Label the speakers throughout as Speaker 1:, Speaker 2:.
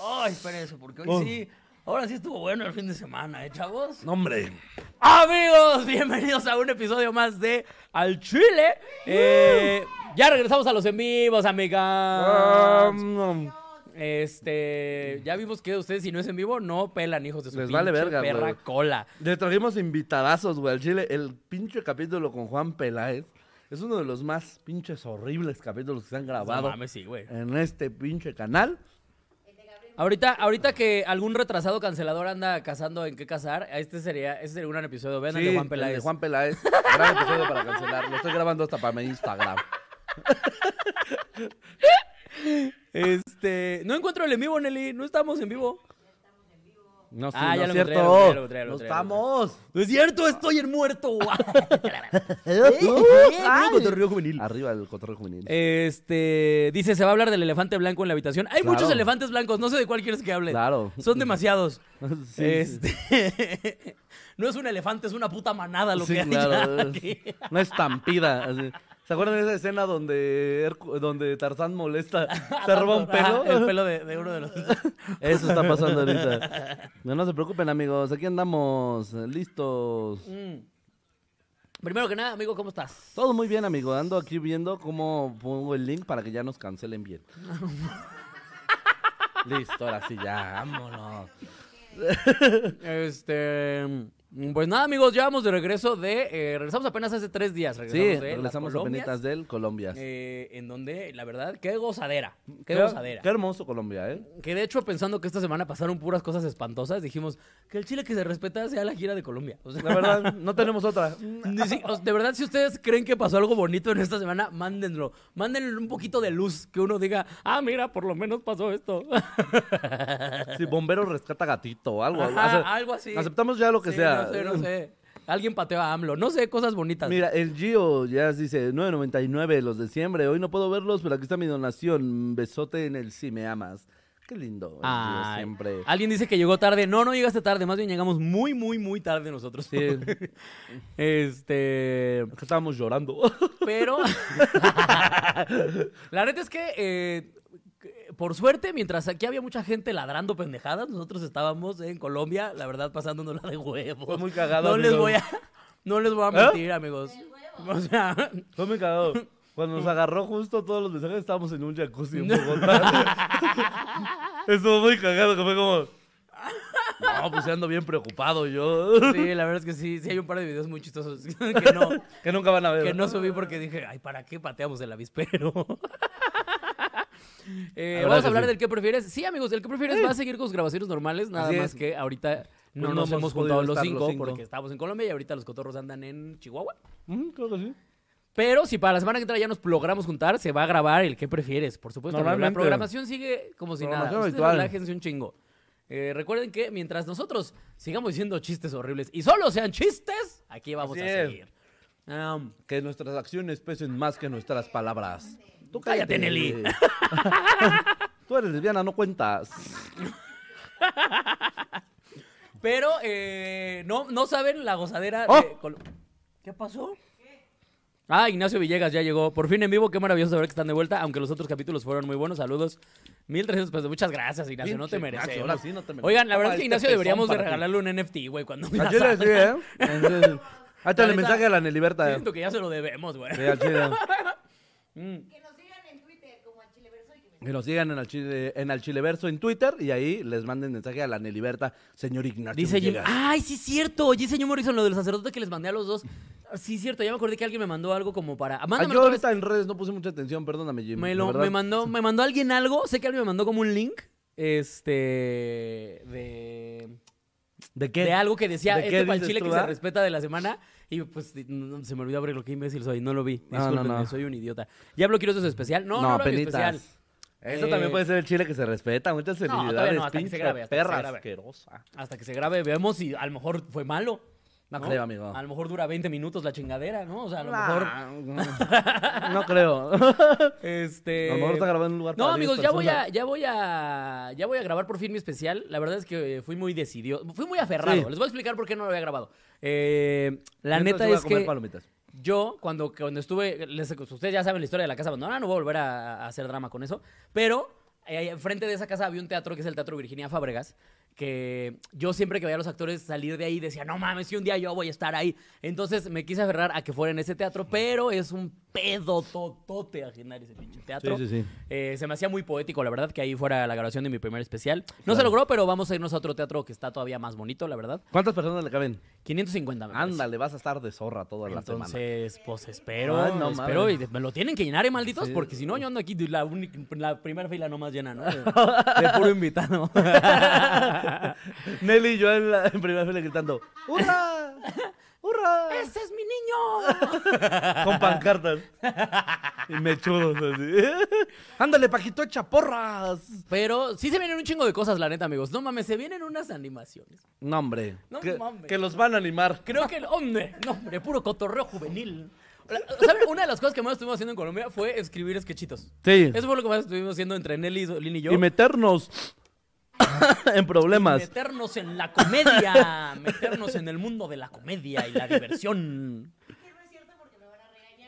Speaker 1: Ay, espérense, porque hoy sí. Ahora sí estuvo bueno el fin de semana, ¿eh, chavos?
Speaker 2: No, hombre.
Speaker 1: Amigos, bienvenidos a un episodio más de Al Chile. Eh, ya regresamos a los en vivos, amigas.
Speaker 2: Um,
Speaker 1: Este, ya vimos que ustedes si no es en vivo no pelan hijos de su
Speaker 2: Les
Speaker 1: pinche
Speaker 2: vale verga,
Speaker 1: perra cola.
Speaker 2: le trajimos invitadazos, güey, al Chile. El pinche capítulo con Juan Peláez es uno de los más pinches horribles capítulos que se han
Speaker 1: No
Speaker 2: grabado
Speaker 1: mames, sí, güey.
Speaker 2: en este pinche canal.
Speaker 1: Ahorita, ahorita que algún retrasado cancelador anda cazando en qué casar, este sería, este sería un gran episodio. Vean el de Juan
Speaker 2: el
Speaker 1: Peláez.
Speaker 2: de Juan Peláez. Gran episodio para cancelar. Lo estoy grabando hasta para mi Instagram.
Speaker 1: Este, no encuentro el en vivo, Nelly. No estamos en vivo.
Speaker 2: No, sí,
Speaker 1: Ah,
Speaker 2: no
Speaker 1: ya
Speaker 2: es
Speaker 1: lo
Speaker 2: cierto.
Speaker 1: lo encontré, lo encontré, lo
Speaker 2: no
Speaker 1: encontré.
Speaker 2: estamos.
Speaker 1: No es cierto, estoy en muerto. Cotorreo juvenil.
Speaker 2: Arriba el cotorreo juvenil.
Speaker 1: Este, dice, se va a hablar del elefante blanco en la habitación. Hay
Speaker 2: Claro.
Speaker 1: muchos elefantes blancos, no sé de cuál quieres que hable.
Speaker 2: Claro.
Speaker 1: Son demasiados.
Speaker 2: Sí,
Speaker 1: este, no es un elefante, es una puta manada lo
Speaker 2: Sí,
Speaker 1: que hay
Speaker 2: claro.
Speaker 1: aquí.
Speaker 2: Una estampida. así. ¿Se acuerdan de esa escena donde, Hercu- donde Tarzán molesta? Se roba un pelo.
Speaker 1: Ajá, el pelo de, de uno de los...
Speaker 2: Eso está pasando ahorita. No, no se preocupen, amigos. Aquí andamos, eh, listos.
Speaker 1: Mm. Primero que nada, amigo, ¿cómo estás?
Speaker 2: Todo muy bien, amigo. Ando aquí viendo cómo pongo el link para que ya nos cancelen bien. Listo, ahora sí, ya, vámonos.
Speaker 1: Este, pues nada, amigos, ya vamos de regreso de, eh, regresamos apenas hace tres días.
Speaker 2: Sí,
Speaker 1: Regresamos de las
Speaker 2: regresamos a penitas del Colombia.
Speaker 1: eh, en donde, la verdad, qué gozadera, qué,
Speaker 2: Qué,
Speaker 1: gozadera.
Speaker 2: qué hermoso Colombia, ¿eh?
Speaker 1: Que de hecho, pensando que esta semana pasaron puras cosas espantosas, dijimos que el Chile que se respeta sea la gira de Colombia. O sea,
Speaker 2: La verdad, no tenemos otra.
Speaker 1: o- de verdad, si ustedes creen que pasó algo bonito en esta semana, mándenlo. Mándenle un poquito de luz, que uno diga, ah, mira, por lo menos pasó esto.
Speaker 2: Si bombero rescata gatito o algo.
Speaker 1: Ajá, algo así.
Speaker 2: Aceptamos ya lo que
Speaker 1: Sí,
Speaker 2: sea.
Speaker 1: No sé, no sé. Alguien pateó a AMLO. No sé, cosas bonitas.
Speaker 2: Mira, el Gio ya dice 9.99 los de diciembre. Hoy no puedo verlos, pero aquí está mi donación. Besote en el si me amas. Qué lindo. Gio siempre.
Speaker 1: Alguien dice que llegó tarde. No, no llegaste tarde. Más bien llegamos muy, muy, muy tarde nosotros.
Speaker 2: Sí.
Speaker 1: este.
Speaker 2: Estábamos llorando.
Speaker 1: Pero. la neta es que. eh, que, por suerte, mientras aquí había mucha gente ladrando pendejadas, nosotros estábamos en Colombia, la verdad, pasándonos la de huevos.
Speaker 2: Fue muy cagado,
Speaker 1: No les voy a. No les voy a mentir, amigos. O sea.
Speaker 2: Fue muy cagado. Cuando nos agarró justo todos los mensajes, estábamos en un jacuzzi en Bogotá. Estuvo muy cagado, que fue como... No, pues ando bien preocupado yo.
Speaker 1: Sí, la verdad es que sí, sí hay un par de videos muy chistosos que no,
Speaker 2: Que nunca van a ver.
Speaker 1: que no subí porque dije, ay, ¿para qué pateamos el avispero? Eh, vamos a hablar
Speaker 2: sí.
Speaker 1: del que prefieres. Sí, amigos, el que prefieres va a seguir con sus grabaciones normales, nada
Speaker 2: Así
Speaker 1: más
Speaker 2: es.
Speaker 1: que ahorita no
Speaker 2: no
Speaker 1: nos
Speaker 2: hemos
Speaker 1: juntado los cinco,
Speaker 2: los cinco.
Speaker 1: porque estábamos en Colombia y ahorita los cotorros andan en Chihuahua.
Speaker 2: Mm, creo que sí.
Speaker 1: Pero si para la semana que entra ya nos logramos juntar, se va a grabar el que prefieres, por supuesto. La programación sigue como si nada. Ustedes relájense un chingo. Eh, recuerden que mientras nosotros sigamos diciendo chistes horribles y solo sean chistes, aquí vamos
Speaker 2: Así
Speaker 1: a seguir. Um,
Speaker 2: Que nuestras acciones pesen más que nuestras palabras. Tú
Speaker 1: Cállate, Nelly.
Speaker 2: Tú eres lesbiana, no cuentas.
Speaker 1: pero eh, no, no saben la gozadera
Speaker 2: ¡Oh!
Speaker 1: de Col- ¿Qué pasó? Ah, Ignacio Villegas ya llegó. Por fin en vivo. Qué maravilloso saber que están de vuelta. Aunque los otros capítulos fueron muy buenos. Saludos. 1300 pesos. Muchas gracias, Ignacio. no te
Speaker 2: Pinche
Speaker 1: mereces.
Speaker 2: Ignacio, ahora sí no te mereces.
Speaker 1: Oigan, la verdad es que Ignacio deberíamos de regalarle un NFT, güey. Cuando
Speaker 2: Al chile sí, ¿eh? Entonces, Ahí
Speaker 1: La
Speaker 2: el
Speaker 1: neta,
Speaker 2: mensaje a la Neliberta.
Speaker 1: Siento que ya se lo debemos, güey.
Speaker 2: Sí, al chile.
Speaker 1: Mm.
Speaker 3: Que nos sigan en Twitter como a Chileverso y que
Speaker 2: nos sigan en el, chile, en el Chileverso en Twitter y ahí les manden mensaje a la Neliberta, señor Ignacio.
Speaker 1: Dice Jim,
Speaker 2: Villegas.
Speaker 1: ay, sí es cierto. Dice Jim Morrison lo del sacerdote que les mandé a los dos. Ah, Sí es cierto, ya me acordé que alguien me mandó algo como para.
Speaker 2: Ah,
Speaker 1: Mándame
Speaker 2: yo ahorita en redes no puse mucha atención, perdóname, Jim.
Speaker 1: Me, lo, me mandó, me mandó alguien algo. Sé que alguien me mandó como un link. Este. De.
Speaker 2: ¿De qué?
Speaker 1: De algo que decía
Speaker 2: ¿De
Speaker 1: este para el
Speaker 2: dices
Speaker 1: chile
Speaker 2: tú,
Speaker 1: que se
Speaker 2: ah?
Speaker 1: respeta de la semana. Y pues no, se me olvidó abrir lo que imbécil soy. No lo vi.
Speaker 2: No, no, no.
Speaker 1: soy un idiota. ¿Ya bloqueó su especial? No, no, no, especial.
Speaker 2: Eso
Speaker 1: Eh,
Speaker 2: también puede ser el chile que se respeta. Muchas felicidades,
Speaker 1: no, hasta que se
Speaker 2: pinche
Speaker 1: grabe, hasta que se
Speaker 2: perra
Speaker 1: grabe.
Speaker 2: asquerosa.
Speaker 1: Hasta que se grabe, vemos si a lo mejor fue malo.
Speaker 2: No creo, amigo.
Speaker 1: A lo mejor dura 20 minutos la chingadera, ¿no? O sea, a lo mejor.
Speaker 2: Nah, no creo.
Speaker 1: Este.
Speaker 2: A lo mejor está grabando en un lugar
Speaker 1: No,
Speaker 2: para 10
Speaker 1: amigos, ya voy a, ya voy a, ya voy a grabar por fin mi especial. La verdad es que fui muy decidido, fui muy aferrado.
Speaker 2: Sí.
Speaker 1: Les voy a explicar por qué no lo había grabado. Eh, la
Speaker 2: Mientras
Speaker 1: neta
Speaker 2: voy a
Speaker 1: es
Speaker 2: comer
Speaker 1: que
Speaker 2: palomitas.
Speaker 1: Yo cuando, cuando estuve, les- ustedes ya saben la historia de la casa abandonada, no voy a volver a, hacer drama con eso, pero eh, enfrente de esa casa había un teatro que es el Teatro Virginia Fábregas, que yo siempre que veía a los actores salir de ahí decía, no mames, si un día yo voy a estar ahí. Entonces me quise aferrar a que fuera en ese teatro, pero es un pedo totote agendar ese pinche teatro.
Speaker 2: Sí, sí, sí.
Speaker 1: Eh, se me hacía muy poético, la verdad, que ahí fuera la grabación de mi primer especial. No se logró, pero vamos a irnos a otro teatro que está todavía más bonito, la verdad.
Speaker 2: ¿Cuántas personas le caben?
Speaker 1: 550, me.
Speaker 2: Ándale, vas a estar de zorra toda la semana.
Speaker 1: Entonces, pues espero,
Speaker 2: Ay, no
Speaker 1: espero
Speaker 2: mames.
Speaker 1: y me lo tienen que llenar, eh, malditos, porque si no, yo ando aquí la, la primera fila nomás llena, ¿no? De, de puro invitado.
Speaker 2: Nelly y yo en, la, en primera fila gritando, ¡Hurra! ¡Hurra!
Speaker 1: ¡Ese es mi niño!
Speaker 2: Con pancartas. Y mechudos así. Ándale, Paquito, echa porras.
Speaker 1: Pero sí se vienen un chingo de cosas, la neta, amigos. No mames, se vienen unas animaciones.
Speaker 2: No, hombre.
Speaker 1: No
Speaker 2: que,
Speaker 1: mames.
Speaker 2: que los van a animar.
Speaker 1: Creo que, hombre, no, hombre, puro cotorreo juvenil. ¿Saben? Una de las cosas que más estuvimos haciendo en Colombia fue escribir sketchitos.
Speaker 2: Sí.
Speaker 1: Eso fue lo que más estuvimos haciendo entre Nelly, Lin y yo.
Speaker 2: Y meternos en problemas.
Speaker 1: Meternos en la comedia, meternos en el mundo de la comedia y la diversión.
Speaker 3: Que no es cierto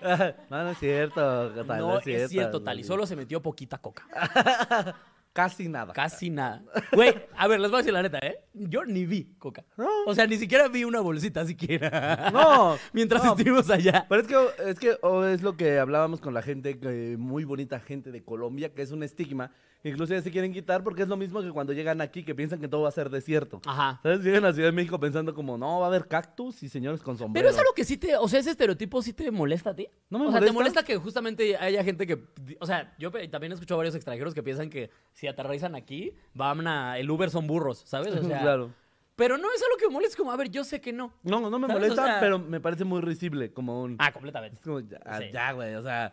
Speaker 3: regañar.
Speaker 2: no, no es cierto. Tal,
Speaker 1: No es cierto, tal. Y solo se metió poquita coca.
Speaker 2: Casi nada.
Speaker 1: Casi nada. Güey, a ver, les voy a decir la neta, ¿eh? Yo ni vi coca.
Speaker 2: No.
Speaker 1: O sea, ni siquiera vi una bolsita siquiera.
Speaker 2: No.
Speaker 1: Mientras
Speaker 2: no.
Speaker 1: estuvimos allá.
Speaker 2: Pero es que, es que o es lo que hablábamos con la gente, muy bonita gente de Colombia, que es un estigma. Ya se quieren quitar porque es lo mismo que cuando llegan aquí, que piensan que todo va a ser desierto.
Speaker 1: Ajá.
Speaker 2: ¿Sabes? Llegan a Ciudad de México pensando como, no, va a haber cactus y señores con sombrero.
Speaker 1: Pero es algo que sí te, o sea, ese estereotipo sí te molesta a ti.
Speaker 2: No me
Speaker 1: o sea, te
Speaker 2: molesta.
Speaker 1: molesta que justamente haya gente que, o sea, yo también he escuchado a varios extranjeros que piensan que si aterrizan aquí, van a, el Uber son burros, ¿sabes? O sea,
Speaker 2: claro.
Speaker 1: Pero no es algo que me moleste, como, a ver, yo sé que no.
Speaker 2: No, no me
Speaker 1: ¿Sabes?
Speaker 2: molesta,
Speaker 1: O sea-
Speaker 2: pero me parece muy risible, como un...
Speaker 1: Ah, completamente.
Speaker 2: como, ya,
Speaker 1: Sí.
Speaker 2: ya, güey, o sea,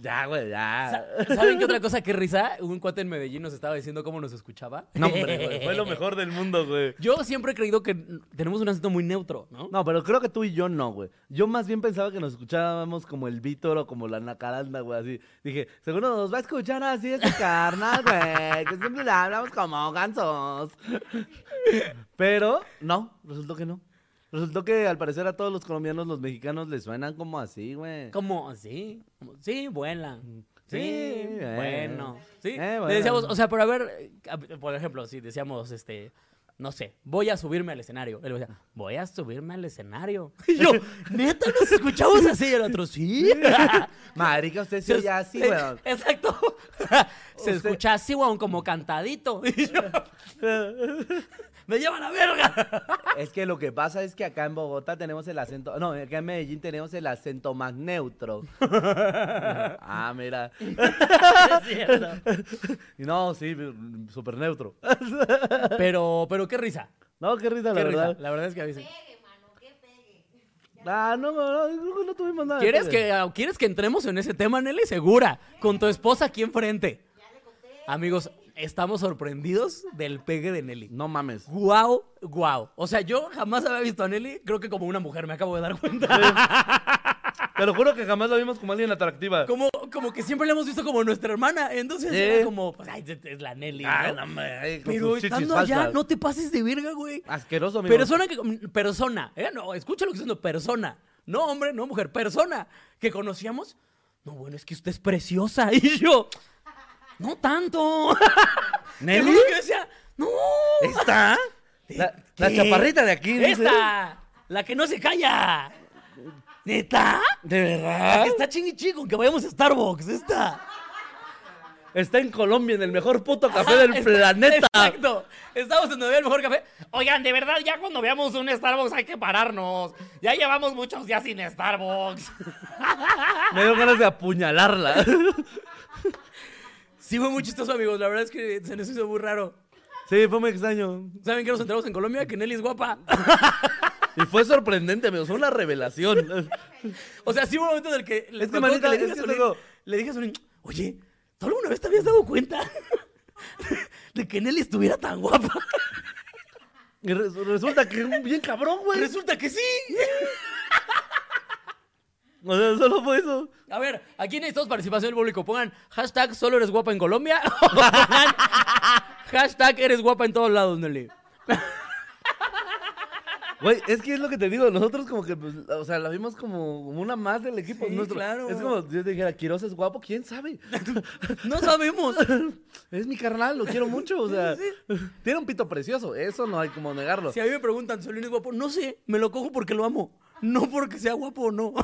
Speaker 2: ya, güey, ya.
Speaker 1: Sa- ¿Saben qué otra cosa que risa? Un cuate en Medellín nos estaba diciendo cómo nos escuchaba.
Speaker 2: No, hombre, güey, fue lo mejor del mundo, güey.
Speaker 1: Yo siempre he creído que tenemos un acento muy neutro, ¿no?
Speaker 2: No, pero creo que tú y yo no, güey. Yo más bien pensaba que nos escuchábamos como el Víctor o como la Nacaranda, güey, así. Dije, seguro nos va a escuchar así este carnal, güey, que siempre le hablamos como gansos. Pero, no, resultó que no. Resultó que al parecer a todos los colombianos, los mexicanos les suenan como así, güey.
Speaker 1: Como así, sí, vuela. Sí,
Speaker 2: eh.
Speaker 1: bueno. Sí,
Speaker 2: Eh, bueno.
Speaker 1: decíamos, o sea, por haber, eh, por ejemplo, si decíamos, este, no sé, voy a subirme al escenario. Él decía, voy a subirme al escenario. Y yo, neta, nos escuchamos así. Y el otro, sí.
Speaker 2: Marica, usted se oye así, güey.
Speaker 1: Exacto. Se
Speaker 2: Usted-
Speaker 1: escucha así, weón, como cantadito. Y yo, me lleva la verga.
Speaker 2: Es que lo que pasa es que acá en Bogotá tenemos el acento, no, acá en Medellín tenemos el acento más neutro. ah, mira.
Speaker 1: Es cierto.
Speaker 2: Y no, sí, súper neutro.
Speaker 1: Pero, pero qué risa.
Speaker 2: No, qué risa, la
Speaker 1: Qué risa.
Speaker 2: verdad.
Speaker 1: La verdad es que a veces.
Speaker 3: Pegue, mano, que pegue.
Speaker 2: Ah, no, no, no, no tuvimos nada.
Speaker 1: ¿Quieres que, ah, ¿Quieres que entremos en ese tema, Nelly? Segura. Con tu esposa aquí enfrente.
Speaker 3: Ya le conté.
Speaker 1: Amigos, estamos sorprendidos del pegue de Nelly.
Speaker 2: No mames.
Speaker 1: Guau, guau. O sea, yo jamás había visto a Nelly, creo que como una mujer, me acabo de dar cuenta.
Speaker 2: Te lo juro que jamás la vimos como alguien atractiva.
Speaker 1: Como, como que siempre la hemos visto como nuestra hermana. Entonces era como, pues, ay, es- la Nelly.
Speaker 2: Ay,
Speaker 1: ¿no?
Speaker 2: no, hombre, ay,
Speaker 1: Pero estando allá,
Speaker 2: falsas.
Speaker 1: no te pases de verga, güey.
Speaker 2: Asqueroso, amigo.
Speaker 1: Persona que. Persona, ¿eh? No, escucha lo que estoy diciendo. Persona. No, hombre, no, mujer. Persona. Que conocíamos. No, bueno, es que usted es preciosa. Y yo. No tanto.
Speaker 2: ¿Nelly?
Speaker 1: Que decía, no.
Speaker 2: ¿Esta? La, la chaparrita de aquí.
Speaker 1: Esta. La que no se calla. ¿Neta?
Speaker 2: ¿De
Speaker 1: La
Speaker 2: verdad?
Speaker 1: que está chingui chico, que vayamos a Starbucks. Esta.
Speaker 2: Está en Colombia, en el mejor puto café del
Speaker 1: está-
Speaker 2: planeta.
Speaker 1: Exacto. Estamos en donde el mejor café. Oigan, de verdad, ya cuando veamos un Starbucks hay que pararnos. Ya llevamos muchos días sin Starbucks.
Speaker 2: Me dio ganas de apuñalarla.
Speaker 1: Sí, fue muy chistoso, amigos. La verdad es que se nos hizo muy raro.
Speaker 2: Sí, fue muy extraño.
Speaker 1: ¿Saben qué nos enteramos en Colombia? Que Nelly es guapa.
Speaker 2: Y fue sorprendente, amigos. Fue una revelación.
Speaker 1: O sea, sí hubo un momento en el que...
Speaker 2: Es manita,
Speaker 1: le
Speaker 2: es
Speaker 1: dije a
Speaker 2: que
Speaker 1: Solín- le dije a Solín, oye, ¿tú alguna vez te habías dado cuenta de que Nelly estuviera tan guapa?
Speaker 2: Y res- resulta que es bien cabrón, güey.
Speaker 1: Resulta que sí.
Speaker 2: O sea, solo fue eso.
Speaker 1: A ver, aquí necesitamos participación del público. Pongan hashtag solo eres guapa en Colombia. o pongan hashtag eres guapa en todos lados, Nelly.
Speaker 2: Güey, es que es lo que te digo, nosotros como que, pues, o sea, la vimos como como una más del equipo
Speaker 1: Sí,
Speaker 2: nuestro.
Speaker 1: claro.
Speaker 2: Es como si yo te dijera, Quiroz es guapo, ¿quién sabe?
Speaker 1: No sabemos.
Speaker 2: Es mi carnal, lo quiero mucho, o sea, tiene un pito precioso, eso no hay como negarlo.
Speaker 1: Si a mí me preguntan, ¿Solín es guapo? No sé, me lo cojo porque lo amo. No porque sea guapo o no.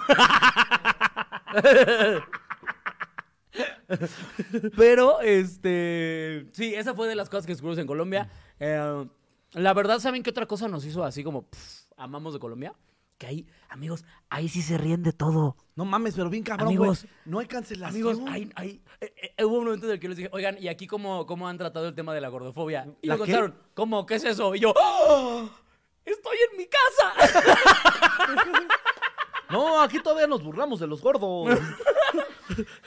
Speaker 1: Pero, este. Sí, esa fue de las cosas que descubrimos en Colombia. Eh, la verdad, ¿saben qué otra cosa nos hizo así como pff, amamos de Colombia? Que ahí, amigos, ahí sí se ríen de todo.
Speaker 2: No mames, pero bien cabrón,
Speaker 1: Amigos,
Speaker 2: güey. No hay cancelación.
Speaker 1: Amigos, ahí, ahí, eh, eh, hubo un momento en el que les dije, oigan, ¿y aquí cómo, cómo han tratado el tema de la gordofobia? Y
Speaker 2: ¿La
Speaker 1: me contaron, ¿cómo? ¿Qué es eso? Y yo, ¡Ah! ¡Estoy en mi casa!
Speaker 2: No, aquí todavía nos burlamos de los gordos.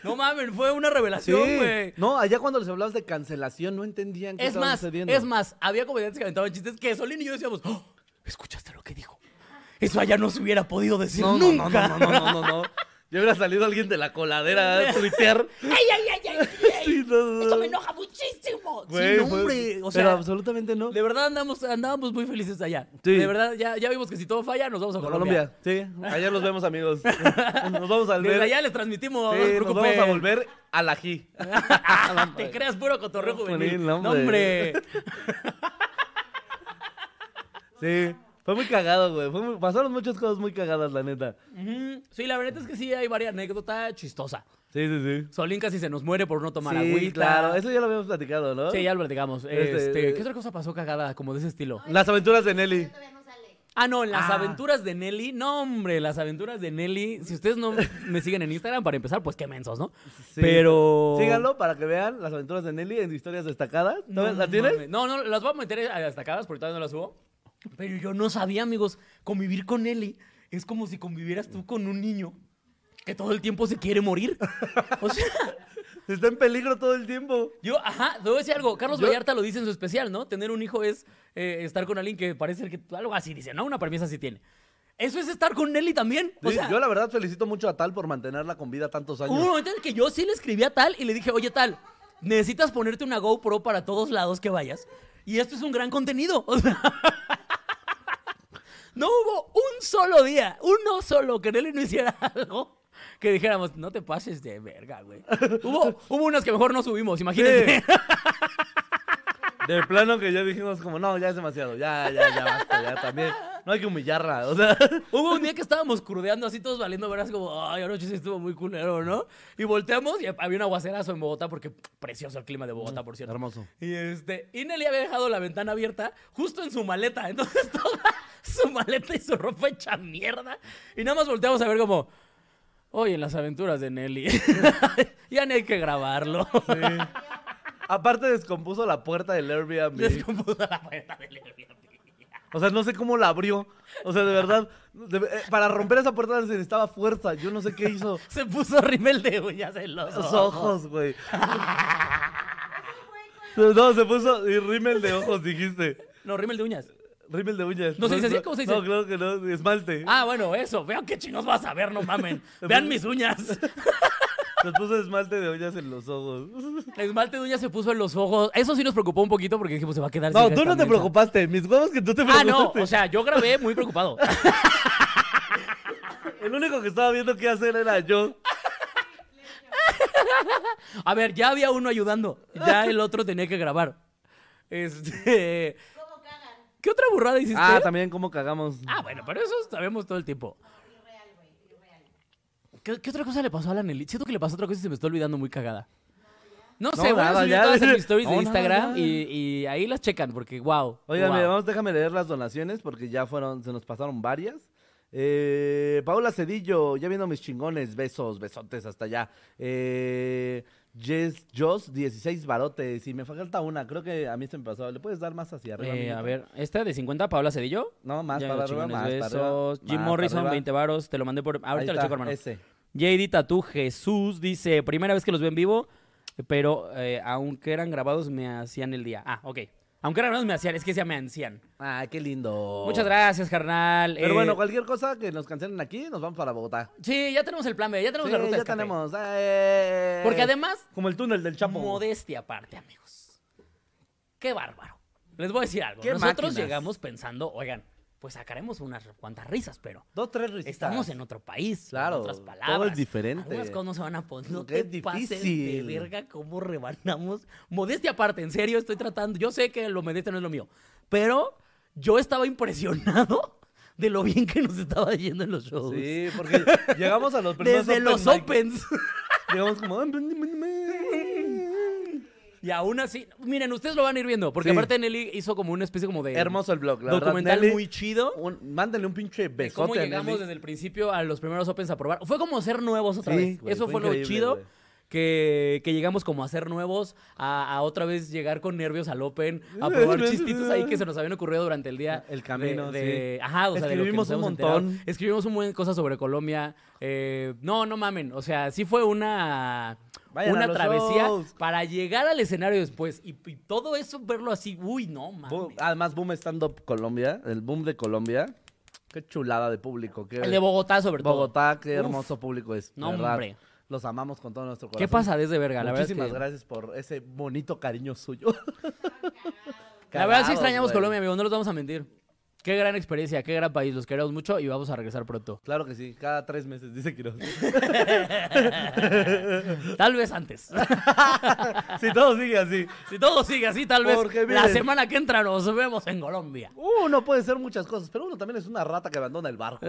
Speaker 1: No mames, fue una revelación, güey.
Speaker 2: No, allá cuando les hablabas de cancelación no entendían qué
Speaker 1: Es
Speaker 2: estaba
Speaker 1: más,
Speaker 2: sucediendo.
Speaker 1: es más, había comediantes que aventaban chistes que Solín y yo decíamos, "Oh, ¿escuchaste lo que dijo? Eso allá no se hubiera podido decir
Speaker 2: No, no, no,
Speaker 1: nunca.
Speaker 2: no, no, no, no, no. Ya hubiera salido alguien de la coladera a tuitear.
Speaker 1: ¡Ay, ay, ay, ay! ay!
Speaker 2: Sí, no, no,
Speaker 1: ¡Eso
Speaker 2: no.
Speaker 1: me enoja muchísimo!
Speaker 2: Güey,
Speaker 1: hombre. O
Speaker 2: pero
Speaker 1: sea,
Speaker 2: absolutamente no.
Speaker 1: de verdad andamos, andábamos muy felices allá.
Speaker 2: Sí.
Speaker 1: De verdad, ya, ya vimos que si todo falla, nos vamos a Colombia.
Speaker 2: Colombia, sí. Allá nos vemos, amigos. Nos vamos a
Speaker 1: Desde
Speaker 2: volver.
Speaker 1: allá les transmitimos,
Speaker 2: Sí,
Speaker 1: no
Speaker 2: nos vamos a volver a la G.
Speaker 1: Te creas puro cotorreo juvenil.
Speaker 2: no,
Speaker 1: No,
Speaker 2: hombre.
Speaker 1: hombre.
Speaker 2: Sí. Fue muy cagado, güey. Fue muy- Pasaron muchas cosas muy cagadas, la neta.
Speaker 1: Sí, la verdad es que sí hay varias anécdotas chistosas.
Speaker 2: Sí, sí, sí.
Speaker 1: Solín casi se nos muere por no tomar
Speaker 2: sí,
Speaker 1: agüita.
Speaker 2: claro. Eso ya lo habíamos platicado, ¿no?
Speaker 1: Sí, ya lo platicamos.
Speaker 2: Este,
Speaker 1: Este,
Speaker 2: eh,
Speaker 1: ¿Qué otra cosa pasó cagada como de ese estilo?
Speaker 2: Las aventuras de Nelly.
Speaker 3: Todavía no sale.
Speaker 1: Ah, no, las
Speaker 2: Ah.
Speaker 1: aventuras de Nelly. No, hombre, las aventuras de Nelly. Si ustedes no me siguen en Instagram, para empezar, pues qué mensos, ¿no?
Speaker 2: Sí.
Speaker 1: Pero.
Speaker 2: Síganlo para que vean las aventuras de Nelly en historias destacadas.
Speaker 1: No,
Speaker 2: ¿No, ¿La tienes?
Speaker 1: No, no, las voy a meter a destacadas porque todavía no las subo. Pero yo no sabía, amigos, convivir con Nelly es como si convivieras tú con un niño que todo el tiempo se quiere morir. O sea,
Speaker 2: Está en peligro todo el tiempo.
Speaker 1: yo, ajá, a decir algo. Carlos
Speaker 2: Yo-
Speaker 1: Vallarta lo dice en su especial, ¿no? Tener un hijo es eh, estar con alguien que parece que algo así dice, ¿no? Una premisa así tiene. Eso es estar con Nelly también. O
Speaker 2: Sí,
Speaker 1: sea,
Speaker 2: yo la verdad felicito mucho a Tal por mantenerla con vida tantos años.
Speaker 1: Hubo un momento en el que yo sí le escribí a tal y le dije, oye tal, necesitas ponerte una GoPro para todos lados que vayas. Y esto es un gran contenido. O sea, no hubo un solo día, uno solo, que Nelly no hiciera algo que dijéramos, no te pases de verga, güey. hubo, hubo unas que mejor no subimos, imagínense.
Speaker 2: De plano que ya dijimos como, no, ya es demasiado, ya, ya, ya basta, ya también. No hay que humillarla, o sea.
Speaker 1: Hubo un día que estábamos crudeando así todos valiendo veras como, ay, anoche sí estuvo muy culero, ¿no? Y volteamos y había un aguacerazo en Bogotá porque precioso el clima de Bogotá, por cierto.
Speaker 2: Hermoso.
Speaker 1: Y este, y Nelly había dejado la ventana abierta justo en su maleta. Entonces toda su maleta y su ropa hecha mierda. Y nada más volteamos a ver como, oye, en las aventuras de Nelly. ya no hay que grabarlo.
Speaker 2: Aparte descompuso la puerta del Airbnb.
Speaker 1: Descompuso la puerta del Airbnb.
Speaker 2: O sea, no sé cómo la abrió. O sea, de verdad, de- eh, para romper esa puerta se necesitaba fuerza. Yo no sé qué hizo.
Speaker 1: Se puso rímel de uñas en los
Speaker 2: Los
Speaker 1: ojos.
Speaker 2: ojos, güey. No, se puso y rímel de ojos, dijiste.
Speaker 1: No, rímel de uñas.
Speaker 2: Rímel de uñas.
Speaker 1: ¿No se dice así? ¿Cómo se dice?
Speaker 2: No, claro que no, esmalte.
Speaker 1: Ah, bueno, eso. Vean qué chinos vas a ver, no mamen. Vean mis uñas.
Speaker 2: Se puso esmalte de uñas en los ojos.
Speaker 1: Esmalte de uñas se puso en los ojos. Eso sí nos preocupó un poquito porque dijimos, se va a quedar
Speaker 2: No, tú no te preocupaste. Mis huevos que tú te
Speaker 1: Ah,
Speaker 2: preocupaste.
Speaker 1: no. O sea, yo grabé muy preocupado.
Speaker 2: El único que estaba viendo qué hacer era yo.
Speaker 1: A ver, ya había uno ayudando. Ya el otro tenía que grabar. Este. ¿Qué otra burrada hiciste?
Speaker 2: Ah, también cómo cagamos.
Speaker 1: Ah, bueno, pero eso sabemos todo el tiempo. ¿Qué, qué otra cosa le pasó a la Nelly? Siento que le pasó otra cosa y se me está olvidando muy cagada. No
Speaker 2: No,
Speaker 1: sé, voy a
Speaker 2: nada,
Speaker 1: subir
Speaker 2: ya.
Speaker 1: todas mis stories
Speaker 2: No,
Speaker 1: de
Speaker 2: nada,
Speaker 1: Instagram
Speaker 2: ya.
Speaker 1: y, y ahí las checan porque, wow.
Speaker 2: Oigan,
Speaker 1: wow.
Speaker 2: mira, vamos, déjame leer las donaciones porque ya fueron, se nos pasaron varias. Eh, Paula Cedillo, ya viendo mis chingones, besos, besotes hasta allá. Eh, Jess Joss, 16 barotes. Y me falta una, creo que a mí se me pasó. ¿Le puedes dar más hacia arriba?
Speaker 1: Eh, a ver, esta de 50, Paola Cedillo.
Speaker 2: No, más
Speaker 1: Ya
Speaker 2: para arriba, para.
Speaker 1: Jim
Speaker 2: más para
Speaker 1: Morrison,
Speaker 2: arriba.
Speaker 1: 20 varos. Te lo mandé por. Ahorita lo checo, hermano.
Speaker 2: Ese.
Speaker 1: JD Tatu Jesús dice: Primera vez que los veo en vivo, pero eh, aunque eran grabados, me hacían el día. Ah, ok. Aunque eran grabados, me hacían. Es que ya me hacían.
Speaker 2: Ah, qué lindo.
Speaker 1: Muchas gracias, carnal.
Speaker 2: Pero
Speaker 1: Eh,
Speaker 2: bueno, cualquier cosa que nos cancelen aquí, nos vamos para Bogotá.
Speaker 1: Sí, ya tenemos el plan B. Ya tenemos
Speaker 2: Sí,
Speaker 1: la ruta
Speaker 2: ya
Speaker 1: escape.
Speaker 2: tenemos. eh.
Speaker 1: Porque además,
Speaker 2: Como el túnel del Chapo.
Speaker 1: modestia aparte, amigos. Qué bárbaro. Les voy a decir algo. Nosotros
Speaker 2: máquinas.
Speaker 1: llegamos pensando, oigan, pues sacaremos unas cuantas risas, pero
Speaker 2: Dos, tres risitas.
Speaker 1: estamos en otro país.
Speaker 2: Claro,
Speaker 1: en otras
Speaker 2: todo
Speaker 1: palabras.
Speaker 2: es diferente.
Speaker 1: Algunas cosas no se van a poner. No te
Speaker 2: es
Speaker 1: pases de
Speaker 2: difícil.
Speaker 1: verga cómo rebanamos. Modestia aparte, en serio, estoy tratando. Yo sé que lo modestia no es lo mío, pero yo estaba impresionado de lo bien que nos estaba yendo en los shows.
Speaker 2: Sí, porque llegamos a los primeros
Speaker 1: Desde
Speaker 2: open
Speaker 1: los
Speaker 2: mic.
Speaker 1: opens.
Speaker 2: Llegamos como...
Speaker 1: Y aún así, miren, ustedes lo van a ir viendo, porque
Speaker 2: Sí.
Speaker 1: aparte Nelly hizo como una especie como de
Speaker 2: Hermoso el blog, la verdad,
Speaker 1: documental
Speaker 2: Nelly,
Speaker 1: muy chido.
Speaker 2: un- mándale un pinche
Speaker 1: de
Speaker 2: besote
Speaker 1: cómo
Speaker 2: a
Speaker 1: llegamos
Speaker 2: Nelly.
Speaker 1: desde el principio a los primeros Opens a probar. Fue como ser nuevos otra
Speaker 2: Sí,
Speaker 1: vez.
Speaker 2: güey,
Speaker 1: Eso
Speaker 2: fue
Speaker 1: fue, lo
Speaker 2: increíble,
Speaker 1: chido.
Speaker 2: güey.
Speaker 1: Que, que llegamos como a ser nuevos, a, a otra vez llegar con nervios al Open, a probar chistitos ahí que se nos habían ocurrido durante el día.
Speaker 2: El camino,
Speaker 1: de, de- Ajá, o sea, de lo que
Speaker 2: Escribimos
Speaker 1: nos
Speaker 2: un
Speaker 1: enterado.
Speaker 2: montón.
Speaker 1: Escribimos un buen cosa sobre Colombia. Eh, no, no mamen. O sea, sí fue una,
Speaker 2: Vayan
Speaker 1: una travesía
Speaker 2: shows.
Speaker 1: para llegar al escenario después. Y, y todo eso, verlo así, uy, no mames.
Speaker 2: Además, Boom Stand Up Colombia, el Boom de Colombia. Qué chulada de público. Qué...
Speaker 1: El de Bogotá, sobre todo.
Speaker 2: Bogotá, qué
Speaker 1: Uf.
Speaker 2: hermoso público es.
Speaker 1: No,
Speaker 2: ¿verdad?
Speaker 1: hombre.
Speaker 2: Los amamos con todo nuestro corazón.
Speaker 1: ¿Qué pasa desde verga? La verdad es
Speaker 2: Muchísimas
Speaker 1: que-
Speaker 2: gracias por ese bonito cariño suyo.
Speaker 1: La verdad sí extrañamos
Speaker 2: güey.
Speaker 1: Colombia, amigo, no los vamos a mentir. Qué gran experiencia, qué gran país, los queremos mucho y vamos a regresar pronto.
Speaker 2: Claro que sí, cada tres meses, dice Quiroz.
Speaker 1: Tal vez antes.
Speaker 2: si todo sigue así.
Speaker 1: si todo sigue así, tal vez la semana que entra nos vemos en Colombia.
Speaker 2: Uno puede ser muchas cosas, pero uno también es una rata que abandona el barco.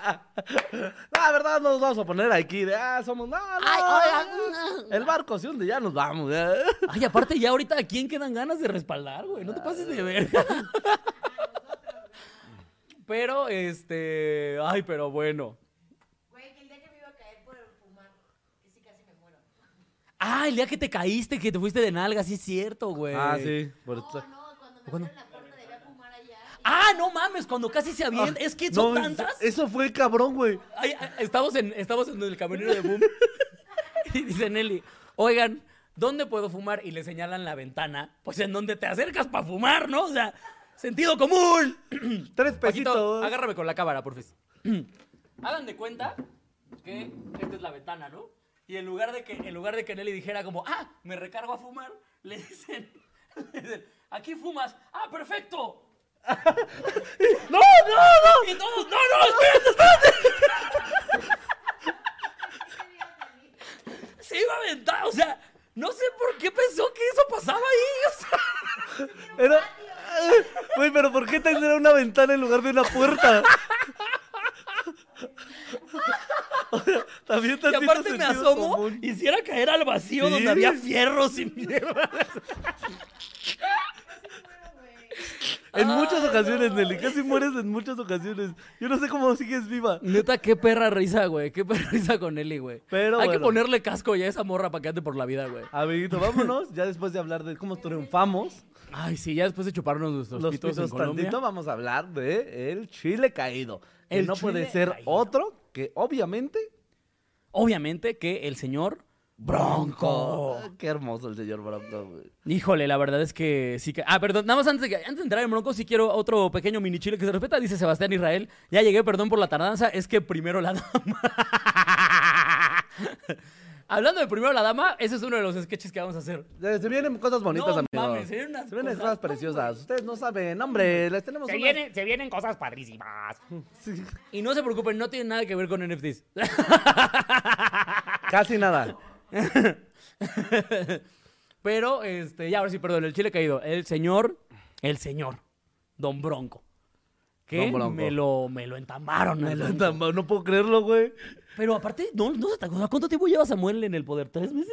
Speaker 2: La verdad, no nos vamos a poner aquí de, ah, somos, no, no.
Speaker 1: Ay, oigan.
Speaker 2: El barco se hunde, ya nos vamos. ya.
Speaker 1: Ay, aparte ya ahorita, ¿a quién quedan ganas de respaldar, güey? No te pases de verga. Pero, este... Ay, pero bueno.
Speaker 3: Güey, que el día que me iba a caer por fumar, que sí casi me muero.
Speaker 1: Ah, el día que te caíste, que te fuiste de nalga, sí es cierto, güey.
Speaker 2: Ah, sí. por
Speaker 3: No,
Speaker 2: esto-
Speaker 3: no, cuando me
Speaker 1: ¿Cuándo?
Speaker 3: la puerta debía fumar allá. y-
Speaker 1: Ah, no mames, cuando casi se avienta. es que son
Speaker 2: No,
Speaker 1: tantas.
Speaker 2: Eso fue cabrón, güey.
Speaker 1: Ay, estamos, en, estamos en el camionero de Boom. y dice Nelly, oigan, ¿dónde puedo fumar? Y le señalan la ventana. Pues en donde te acercas para fumar, ¿no? O sea, sentido común.
Speaker 2: Tres
Speaker 1: Paquito,
Speaker 2: pesitos.
Speaker 1: agárrame con la cámara, porfis. Hagan de cuenta que esta es la ventana, ¿no? Y en lugar de que, en lugar de que Nelly dijera como, ah, me recargo a fumar, le dicen, le dicen, aquí fumas. Ah, perfecto.
Speaker 2: No, no, no.
Speaker 1: Y todos, no, no, espérate, espérate. Se iba a aventar, o sea, no sé por qué pensó que eso pasaba ahí. O sea,
Speaker 2: Era... Güey, pero ¿por qué tendrá una ventana en lugar de una puerta? O sea, También
Speaker 1: y aparte me asomo,
Speaker 2: común.
Speaker 1: hiciera caer al vacío
Speaker 2: Sí.
Speaker 1: donde había fierros y mierda.
Speaker 2: En muchas ocasiones,
Speaker 1: no.
Speaker 2: Nelly, casi mueres en muchas ocasiones. Yo no sé cómo sigues viva.
Speaker 1: Neta, qué perra risa, güey. Qué perra risa con Nelly, güey.
Speaker 2: Pero
Speaker 1: Hay que ponerle casco ya a esa morra para que ande por la vida, güey.
Speaker 2: Amiguito, vámonos. Ya después de hablar de cómo triunfamos,
Speaker 1: Ay, sí, ya después de chuparnos nuestros
Speaker 2: los
Speaker 1: pitos,
Speaker 2: pitos
Speaker 1: en Colombia.
Speaker 2: tantito, vamos a hablar de el chile caído. Que
Speaker 1: El
Speaker 2: no puede ser
Speaker 1: caído.
Speaker 2: otro que obviamente
Speaker 1: Obviamente que el señor Bronco.
Speaker 2: Ah, Qué hermoso el señor Bronco, güey.
Speaker 1: Híjole, la verdad es que sí que. Ah, perdón, nada más antes de, que- antes de entrar en Bronco, sí quiero otro pequeño mini chile que se respeta. Dice Sebastián Israel. Ya llegué, perdón por la tardanza. Es que primero la dama. Hablando de primero la dama, ese es uno de los sketches que vamos a hacer.
Speaker 2: Eh, Se vienen cosas bonitas,
Speaker 1: No
Speaker 2: amigos.
Speaker 1: mames, se vienen unas
Speaker 2: Se vienen
Speaker 1: cosas
Speaker 2: cosas preciosas. Ustedes no saben, hombre, les tenemos
Speaker 1: Se,
Speaker 2: unas-
Speaker 1: vienen, se vienen cosas padrísimas. Y no se preocupen, no tiene nada que ver con NFTs.
Speaker 2: Casi nada.
Speaker 1: Pero, este, ya ahora sí, perdón, el chile caído. El señor, el señor, Don Bronco. Que
Speaker 2: Don Bronco.
Speaker 1: me lo, me lo entambaron.
Speaker 2: Me lo
Speaker 1: Bronco.
Speaker 2: entam- No puedo creerlo, güey.
Speaker 1: Pero aparte, no, no se te acuerda. ¿Cuánto tiempo lleva Samuel en el poder? ¿Tres meses?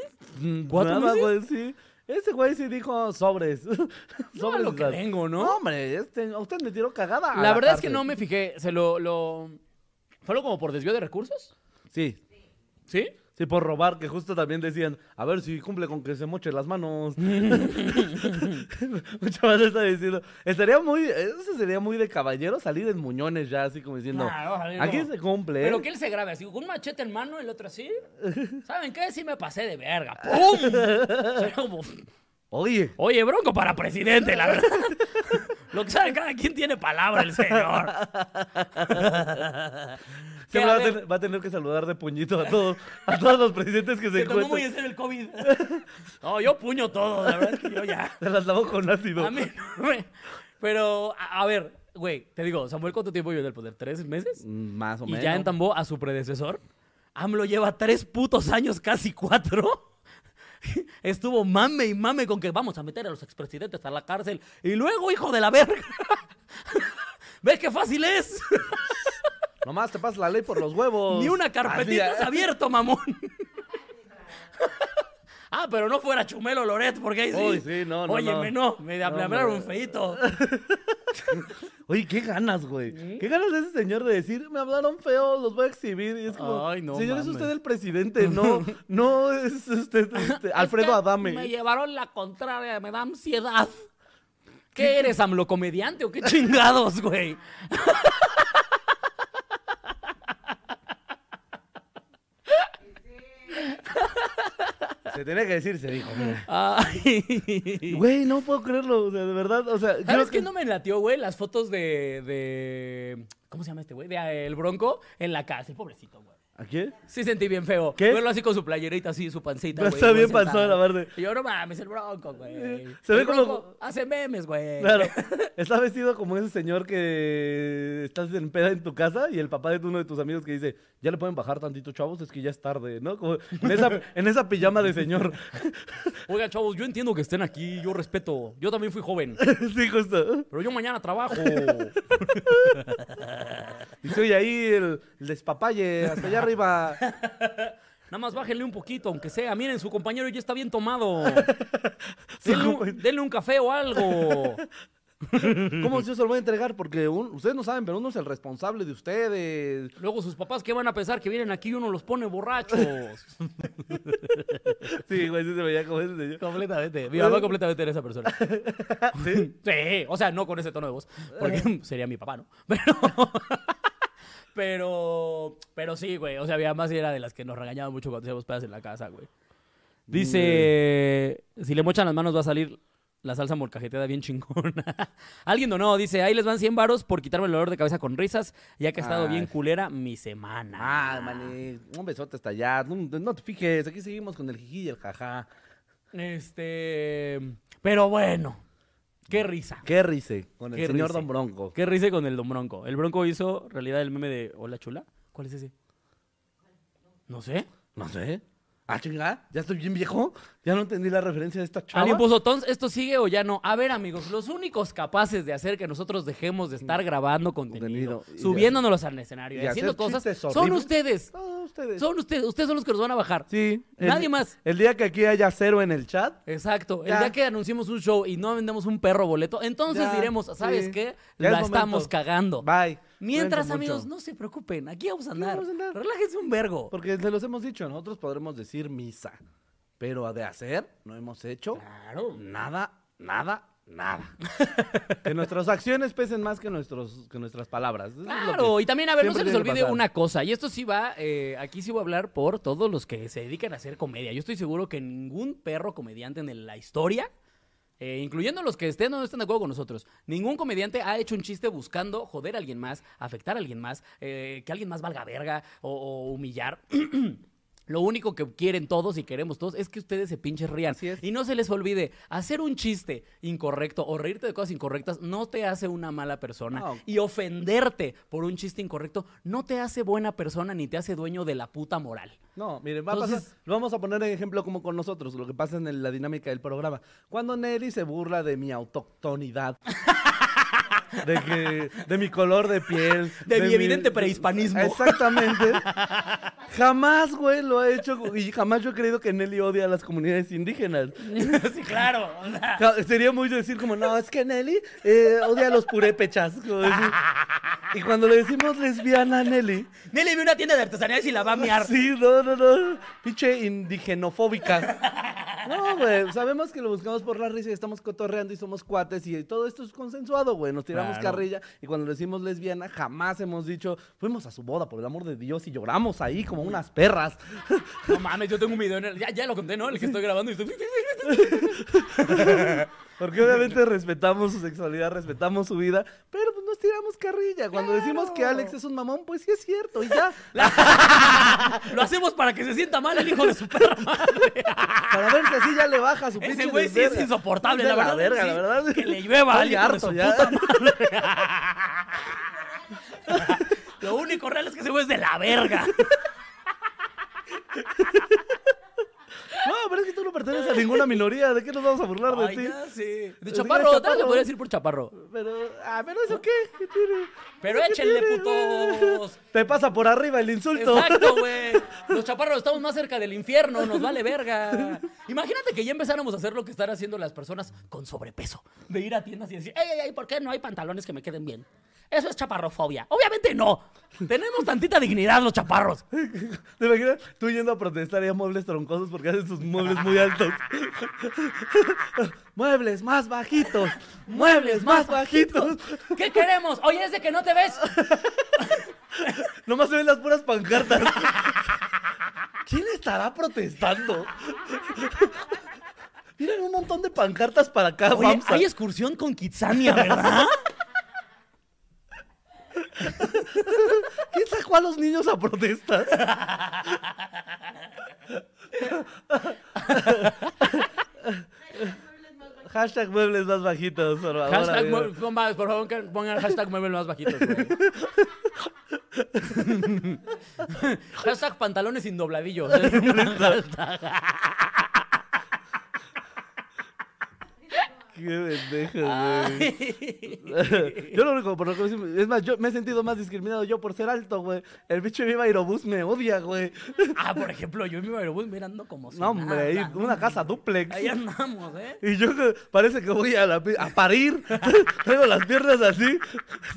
Speaker 1: ¿Cuatro
Speaker 2: Nada,
Speaker 1: meses?
Speaker 2: güey, sí. Ese güey sí dijo sobres.
Speaker 1: Sobres lo que
Speaker 2: las-
Speaker 1: vengo, ¿no?
Speaker 2: No, hombre, este, a usted me tiró cagada.
Speaker 1: La verdad es que no me fijé. Se lo, lo... ¿Fue como por desvío de recursos?
Speaker 2: Sí,
Speaker 1: ¿Sí?
Speaker 2: Sí, por robar, que justo también decían, a ver si cumple con que se moche las manos. Mucha más está diciendo, estaría muy, eso sería muy de caballero salir en muñones ya, así como diciendo,
Speaker 1: Nah,
Speaker 2: aquí se cumple. ¿eh?".
Speaker 1: Pero que él se grabe así, con un machete en mano, el otro así. ¿Saben qué? Sí me pasé de verga. ¡Pum! Como,
Speaker 2: Oye,
Speaker 1: Oye, Bronco para presidente, la verdad. Lo que sabe, cada quien tiene palabra, el señor. A
Speaker 2: va, a tener, va a tener que saludar de puñito a todos, a todos los presidentes que se
Speaker 1: se tomó muy
Speaker 2: encuentran.
Speaker 1: en serio el COVID. No, yo puño todo, la verdad es que yo ya.
Speaker 2: Se las lavó con ácido.
Speaker 1: A mí Pero, a, a ver, güey, te digo, Samuel, ¿cuánto tiempo lleva en el poder? ¿Tres meses?
Speaker 2: Mm, Más o
Speaker 1: Y
Speaker 2: menos.
Speaker 1: ya entambó a su predecesor. AMLO lleva tres putos años, casi cuatro. Estuvo mame y mame con que vamos a meter a los expresidentes a la cárcel. Y luego, hijo de la verga. ¿Ves qué fácil es?
Speaker 2: Nomás te pasa la ley por los huevos.
Speaker 1: Ni una carpetita
Speaker 2: Así,
Speaker 1: has abierto, mamón. Ah, pero no fuera Chumelo Loret, porque ahí sí.
Speaker 2: Uy, sí, no, no,
Speaker 1: Óyeme,
Speaker 2: no.
Speaker 1: no. Me hablaron feito.
Speaker 2: Oye, qué ganas, güey. Qué ganas de ese señor de decir, me hablaron feo, los voy a exhibir. Y es como,
Speaker 1: Ay, no
Speaker 2: señor, es usted el presidente, no, no es usted este, Alfredo
Speaker 1: Es que
Speaker 2: Adame.
Speaker 1: Me llevaron la contraria, me da ansiedad. ¿Qué eres, AMLO comediante o qué chingados, güey?
Speaker 2: Se tenía que decir, se dijo.
Speaker 1: Ay.
Speaker 2: Güey, no puedo creerlo, o sea, de verdad, o sea,
Speaker 1: ¿Sabes qué no me latió, güey? Las fotos de, de... ¿Cómo se llama este güey? De eh, El Bronco en la cárcel, pobrecito, güey.
Speaker 2: ¿A quién?
Speaker 1: Sí sentí bien feo.
Speaker 2: ¿Qué?
Speaker 1: Verlo así con su playerita, así, su pancita, güey.
Speaker 2: está bien panzón, la verdad.
Speaker 1: Y yo, no mames, el Bronco, güey.
Speaker 2: Se ve
Speaker 1: El
Speaker 2: como-
Speaker 1: Bronco hace memes, güey.
Speaker 2: Claro, está vestido como ese señor que estás en peda en tu casa y el papá de uno de tus amigos que dice, ya le pueden bajar tantito, chavos, es que ya es tarde, ¿no? Como en esa, en esa pijama de señor.
Speaker 1: Oiga, chavos, yo entiendo que estén aquí, yo respeto. Yo también fui joven,
Speaker 2: sí, justo.
Speaker 1: pero yo mañana trabajo.
Speaker 2: Y soy ahí el, el despapalle, hasta allá arriba.
Speaker 1: Nada más bájenle un poquito, aunque sea. Miren, su compañero ya está bien tomado. Denle, un,
Speaker 2: compañ-
Speaker 1: denle un café o algo.
Speaker 2: ¿Cómo yo se lo voy a entregar? Porque un- ustedes no saben, pero uno es el responsable de ustedes.
Speaker 1: Luego sus papás, ¿qué van a pensar? Que vienen aquí y uno los pone borrachos.
Speaker 2: Sí, güey, sí se veía como ese señor.
Speaker 1: completamente. Mi mamá completamente era esa persona.
Speaker 2: ¿Sí?
Speaker 1: Sí, o sea, no con ese tono de voz, porque sería mi papá, ¿no? Pero, pero, pero sí, güey, o sea, mi mamá sí era de las que nos regañaba mucho cuando hacíamos pedas en la casa, güey. Dice, si le mochan las manos va a salir la salsa molcajeteada bien chingona. Alguien donó, dice, ahí les van 100 varos por quitarme el dolor de cabeza con risas, ya que ha estado
Speaker 2: Ay.
Speaker 1: bien culera mi semana.
Speaker 2: Ah, maní, un besote hasta allá. No, no te fijes, aquí seguimos con el jiji y el jaja.
Speaker 1: Este, pero bueno, qué risa.
Speaker 2: Qué rice con el
Speaker 1: Qué
Speaker 2: señor. Don Bronco.
Speaker 1: Qué risa con el Don Bronco. El Bronco hizo realidad el meme de Hola Chula. ¿Cuál es ese? No sé.
Speaker 2: No sé. Ah, chinga, ya estoy bien viejo. Ya no entendí la referencia de esta chava.
Speaker 1: Alguien puso, "Tons, ¿esto sigue o ya no? A ver, amigos, los únicos capaces de hacer que nosotros dejemos de estar grabando contenido,
Speaker 2: Contenido y
Speaker 1: subiéndonos al escenario y,
Speaker 2: y
Speaker 1: haciendo
Speaker 2: hacer
Speaker 1: cosas,
Speaker 2: chistes
Speaker 1: son
Speaker 2: horribles.
Speaker 1: ustedes.
Speaker 2: Ah, ustedes.
Speaker 1: Son ustedes. Ustedes son los que nos van a bajar.
Speaker 2: Sí. el-
Speaker 1: Nadie más.
Speaker 2: El día que aquí haya cero en el chat.
Speaker 1: Exacto. El día que anunciemos un show y no vendemos un perro boleto, entonces
Speaker 2: Ya,
Speaker 1: diremos, ¿sabes
Speaker 2: sí.
Speaker 1: qué?
Speaker 2: Ya es
Speaker 1: La
Speaker 2: momento.
Speaker 1: estamos cagando.
Speaker 2: Bye.
Speaker 1: Mientras,
Speaker 2: mucho.
Speaker 1: amigos, no se preocupen. Aquí vamos a andar.
Speaker 2: vamos a andar.
Speaker 1: Relájense un vergo.
Speaker 2: Porque se los hemos dicho, nosotros podremos decir misa. Pero de hacer, no hemos hecho
Speaker 1: Claro.
Speaker 2: nada, nada, nada. que nuestras acciones pesen más que, nuestros, que nuestras palabras. Eso
Speaker 1: Claro, y también, a ver, no se les olvide una cosa, y esto sí va, eh, aquí sí voy a hablar por todos los que se dedican a hacer comedia. Yo estoy seguro que ningún perro comediante en la historia, eh, incluyendo los que estén o no estén de acuerdo con nosotros, ningún comediante ha hecho un chiste buscando joder a alguien más, afectar a alguien más, eh, que alguien más valga verga o, o humillar. Lo único que quieren todos y queremos todos es que ustedes se pinches rían. Y no se les olvide, hacer un chiste incorrecto o reírte de cosas incorrectas no te hace una mala persona.
Speaker 2: No.
Speaker 1: Y ofenderte por un chiste incorrecto no te hace buena persona ni te hace dueño de la puta moral.
Speaker 2: No, miren, va a pasar, lo vamos a poner en ejemplo como con nosotros, lo que pasa en el- la dinámica del programa. Cuando Nelly se burla de mi autoctonidad, de que, de mi color de piel,
Speaker 1: De mi evidente prehispanismo.
Speaker 2: Exactamente. jamás, güey, lo ha hecho y jamás yo he creído que Nelly odia a las comunidades indígenas.
Speaker 1: sí, claro. o sea,
Speaker 2: Ja- Sería muy decir como, no, es que Nelly eh, odia a los purépechas. Y cuando le decimos lesbiana a Nelly,
Speaker 1: Nelly ve una tienda de artesanías y la va a miar.
Speaker 2: Sí, no, no, no. Pinche indigenofóbica. No, güey. Sabemos que lo buscamos por la risa y estamos cotorreando y somos cuates y todo esto es consensuado, güey. Nos tiramos
Speaker 1: Claro.
Speaker 2: carrilla y cuando le decimos lesbiana jamás hemos dicho, fuimos a su boda, por el amor de Dios, y lloramos ahí como unas perras.
Speaker 1: No mames, yo tengo un video en el. Ya, ya lo conté, ¿no? El que estoy grabando y estoy.
Speaker 2: Porque obviamente respetamos su sexualidad, respetamos su vida, pero pues no nos tiramos carrilla. Cuando decimos que Alex es un mamón, pues sí es cierto, y ya.
Speaker 1: Lo hacemos para que se sienta mal el hijo de su perra madre.
Speaker 2: Para ver si así ya le baja su
Speaker 1: Ese
Speaker 2: pinche
Speaker 1: güey sí es insoportable, la
Speaker 2: de
Speaker 1: verdad.
Speaker 2: verga,
Speaker 1: sí.
Speaker 2: la verdad.
Speaker 1: Que le llueva al
Speaker 2: Estoy
Speaker 1: hijo de su
Speaker 2: harto ya.
Speaker 1: puta madre. Lo único real es que ese güey es de la verga.
Speaker 2: No, pero es que tú no perteneces a ninguna minoría. ¿De qué nos vamos a burlar de
Speaker 1: Ay,
Speaker 2: ti?
Speaker 1: ya, sí. De chaparro, tal vez le podría decir por chaparro.
Speaker 2: Pero, ah, pero eso qué, ¿Qué tiene?
Speaker 1: Pero
Speaker 2: ¿Eso qué
Speaker 1: échenle,
Speaker 2: tiene,
Speaker 1: putos.
Speaker 2: Te pasa por arriba el insulto.
Speaker 1: Exacto, güey. Los chaparros estamos más cerca del infierno, nos vale verga. Imagínate que ya empezáramos a hacer lo que están haciendo las personas con sobrepeso. De ir a tiendas y decir, ey, ey, ey, ¿por qué no hay pantalones que me queden bien? Eso es chaparrofobia. Obviamente no. Tenemos tantita dignidad los chaparros.
Speaker 2: ¿Te imaginas? Tú yendo a protestar y a muebles troncosos porque hacen sus muebles muy altos. muebles más bajitos. Muebles más bajitos.
Speaker 1: ¿Qué queremos? Oye, es de que no te ves.
Speaker 2: Nomás se ven las puras pancartas. ¿Quién estará protestando? Miren un montón de pancartas para acá,
Speaker 1: Oye, hay excursión con Kitsania, ¿verdad?
Speaker 2: ¿Quién sacó a los niños a protestar? Hashtag muebles más bajitos, por favor.
Speaker 1: Hashtag, por favor, que pongan hashtag muebles más bajitos, güey. hashtag pantalones sin dobladillos.
Speaker 2: Qué pendejo, güey. Yo lo único, por lo que me- es más, yo me he sentido más discriminado yo por ser alto, güey. El bicho Viva Aerobús me odia, güey.
Speaker 1: Ah, por ejemplo, yo en mi aerobús mirando como si
Speaker 2: No, hombre,
Speaker 1: nada.
Speaker 2: una casa duplex.
Speaker 1: Ahí andamos, ¿eh?
Speaker 2: Y yo parece que voy a, la a parir. Traigo las piernas así.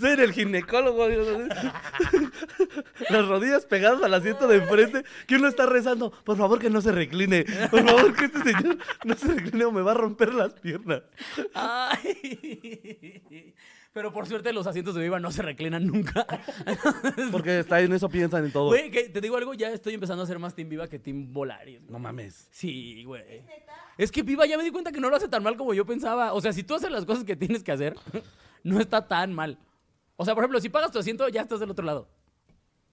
Speaker 2: En el ginecólogo. Las rodillas pegadas al asiento de enfrente. Que uno está rezando. Por favor, que no se recline. Por favor, que este señor no se recline o me va a romper las piernas.
Speaker 1: Ay. Pero por suerte los asientos de Viva no se reclinan nunca.
Speaker 2: Porque está en eso piensan en todo.
Speaker 1: Güey, que te digo algo, ya estoy empezando a ser más Team Viva que Team Volaris.
Speaker 2: No mames.
Speaker 1: Sí, güey. Es que Viva ya me di cuenta que no lo hace tan mal como yo pensaba. O sea, si tú haces las cosas que tienes que hacer, no está tan mal. O sea, por ejemplo, si pagas tu asiento, ya estás del otro lado.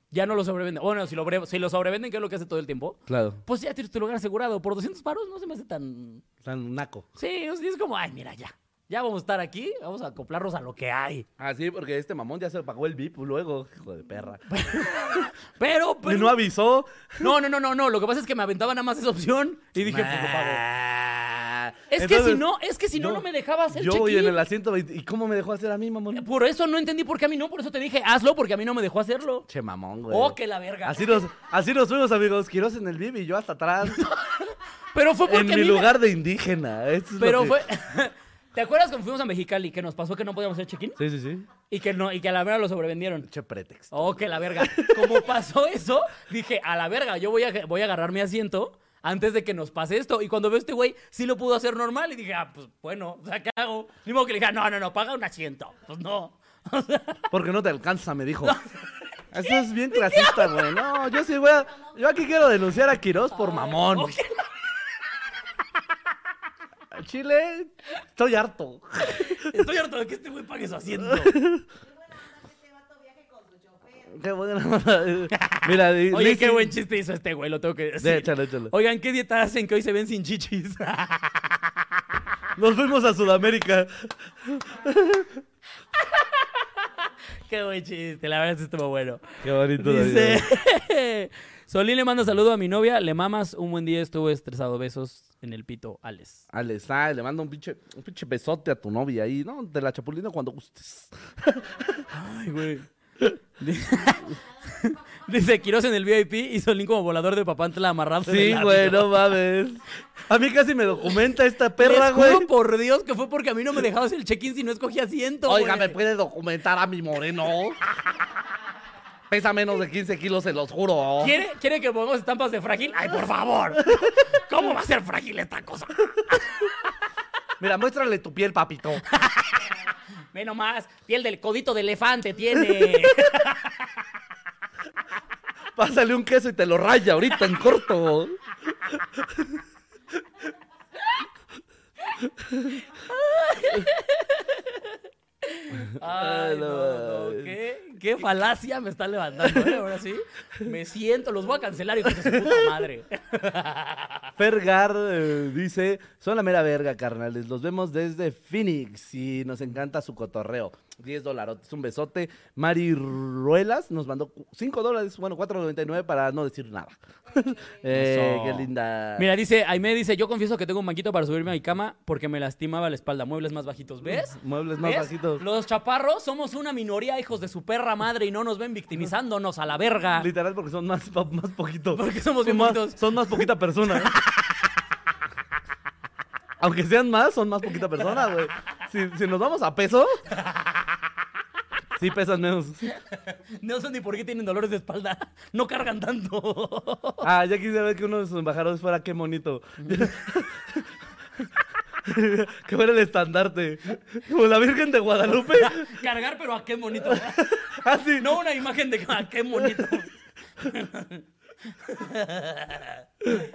Speaker 1: Ya no lo sobrevenden. Bueno, si lo, si lo sobrevenden, que es lo que hace todo el tiempo,
Speaker 2: Claro.
Speaker 1: pues ya tienes tu lugar asegurado. Por 200 paros no se me hace tan...
Speaker 2: Están naco.
Speaker 1: Sí, es como, ay, mira, ya. Ya vamos a estar aquí, vamos a acoplarnos a lo que hay.
Speaker 2: Ah, sí, porque este mamón ya se pagó el VIP luego. Hijo de perra.
Speaker 1: Pero,
Speaker 2: Y
Speaker 1: pero...
Speaker 2: no avisó.
Speaker 1: No, no, no, no, no. Lo que pasa es que me aventaba nada más esa opción y dije, pues lo pago. Es que si no, es que si no, no me dejaba hacer
Speaker 2: Yo voy en el asiento 20. ¿Y cómo me dejó hacer a mí, mamón?
Speaker 1: Por eso no entendí por qué a mí no, por eso te dije, hazlo, porque a mí no me dejó hacerlo.
Speaker 2: Che, mamón, güey.
Speaker 1: Oh, que la verga.
Speaker 2: Así nos, así nos fuimos, amigos. Quiroz en el VIP y yo hasta atrás.
Speaker 1: Pero fue porque
Speaker 2: en
Speaker 1: a
Speaker 2: mi
Speaker 1: me-
Speaker 2: lugar de indígena. Eso es
Speaker 1: Pero
Speaker 2: lo que-
Speaker 1: fue... ¿Te acuerdas cuando fuimos a Mexicali que nos pasó que no podíamos hacer check-in?
Speaker 2: Sí, sí, sí.
Speaker 1: Y que, no, y que a la verga lo sobrevendieron.
Speaker 2: Che pretexto.
Speaker 1: Oh, que la verga. Como pasó eso, dije, a la verga, yo voy a, voy a agarrar mi asiento antes de que nos pase esto. Y cuando veo a este güey, sí lo pudo hacer normal. Y dije, ah, pues bueno, o sea, ¿qué hago? Ni modo que le dije, no, no, no, paga un asiento. Pues no. O sea,
Speaker 2: Porque no te alcanza, me dijo. Eso es bien clasista, güey. No, yo sí voy a... Yo aquí quiero denunciar a Quiroz por mamón. Chile, estoy harto.
Speaker 1: Estoy harto de que este güey pague su asiento.
Speaker 3: Este vato viaje con su chofer.
Speaker 2: Qué buena. Mira,
Speaker 1: Oye, qué buen chiste hizo este güey, lo tengo que decir.
Speaker 2: échalo, échalo.
Speaker 1: Oigan, ¿qué dieta hacen que hoy se ven sin chichis?
Speaker 2: Nos fuimos a Sudamérica.
Speaker 1: qué buen chiste, la verdad es estuvo bueno.
Speaker 2: Qué bonito.
Speaker 1: Dice, Solín le manda saludo a mi novia, le mamas, un buen día estuve estresado, besos en el pito, Alex.
Speaker 2: Alex, ah, le mando un pinche, un pinche besote a tu novia ahí, ¿no? De la chapulina cuando gustes.
Speaker 1: Ay, güey. Dice Quiroz en el VIP y Solín como volador de papantla amarrado.
Speaker 2: Sí, güey, no mames. A mí casi me documenta esta perra, güey.
Speaker 1: por Dios que fue porque a mí no me dejaba hacer el check-in si no escogía asiento.
Speaker 2: Oiga,
Speaker 1: güey.
Speaker 2: ¿me puede documentar a mi moreno? Pesa menos de 15 kilos, se los juro.
Speaker 1: ¿Quiere, ¿Quiere que pongamos estampas de frágil? ¡Ay, por favor! ¿Cómo va a ser frágil esta cosa?
Speaker 2: Mira, muéstrale tu piel, papito.
Speaker 1: Ve nomás, piel del codito de elefante tiene.
Speaker 2: Pásale un queso y te lo raya ahorita en corto.
Speaker 1: Ay, no, no, ¿Qué, qué falacia me está levantando, ¿eh? Ahora sí. Me siento, los voy a cancelar, hijos de su puta madre.
Speaker 2: Fergar eh, dice, son la mera verga, carnales. Los vemos desde Phoenix y nos encanta su cotorreo. 10 dólares, un besote. Mari Ruelas nos mandó 5 dólares, bueno, 4.99 para no decir nada. Eh, qué linda.
Speaker 1: Mira, dice, Aime dice, yo confieso que tengo un banquito para subirme a mi cama porque me lastimaba la espalda. Muebles más bajitos, ¿ves?
Speaker 2: Muebles más
Speaker 1: ¿Ves?
Speaker 2: bajitos.
Speaker 1: Los chaparros somos una minoría, hijos de su perra madre, y no nos ven victimizándonos a la verga.
Speaker 2: Literal porque son más, más poquitos.
Speaker 1: Porque somos bien
Speaker 2: son más,
Speaker 1: poquitos.
Speaker 2: son más poquita persona. Aunque sean más, son más poquita persona, güey. Si, si nos vamos a peso, sí pesan menos.
Speaker 1: No sé ni por qué tienen dolores de espalda. No cargan tanto.
Speaker 2: Ah, ya quisiera ver que uno de sus embajadores fuera qué bonito. que fuera el estandarte. Como la Virgen de Guadalupe.
Speaker 1: Cargar, pero a qué bonito.
Speaker 2: Así.
Speaker 1: No una imagen de a qué bonito.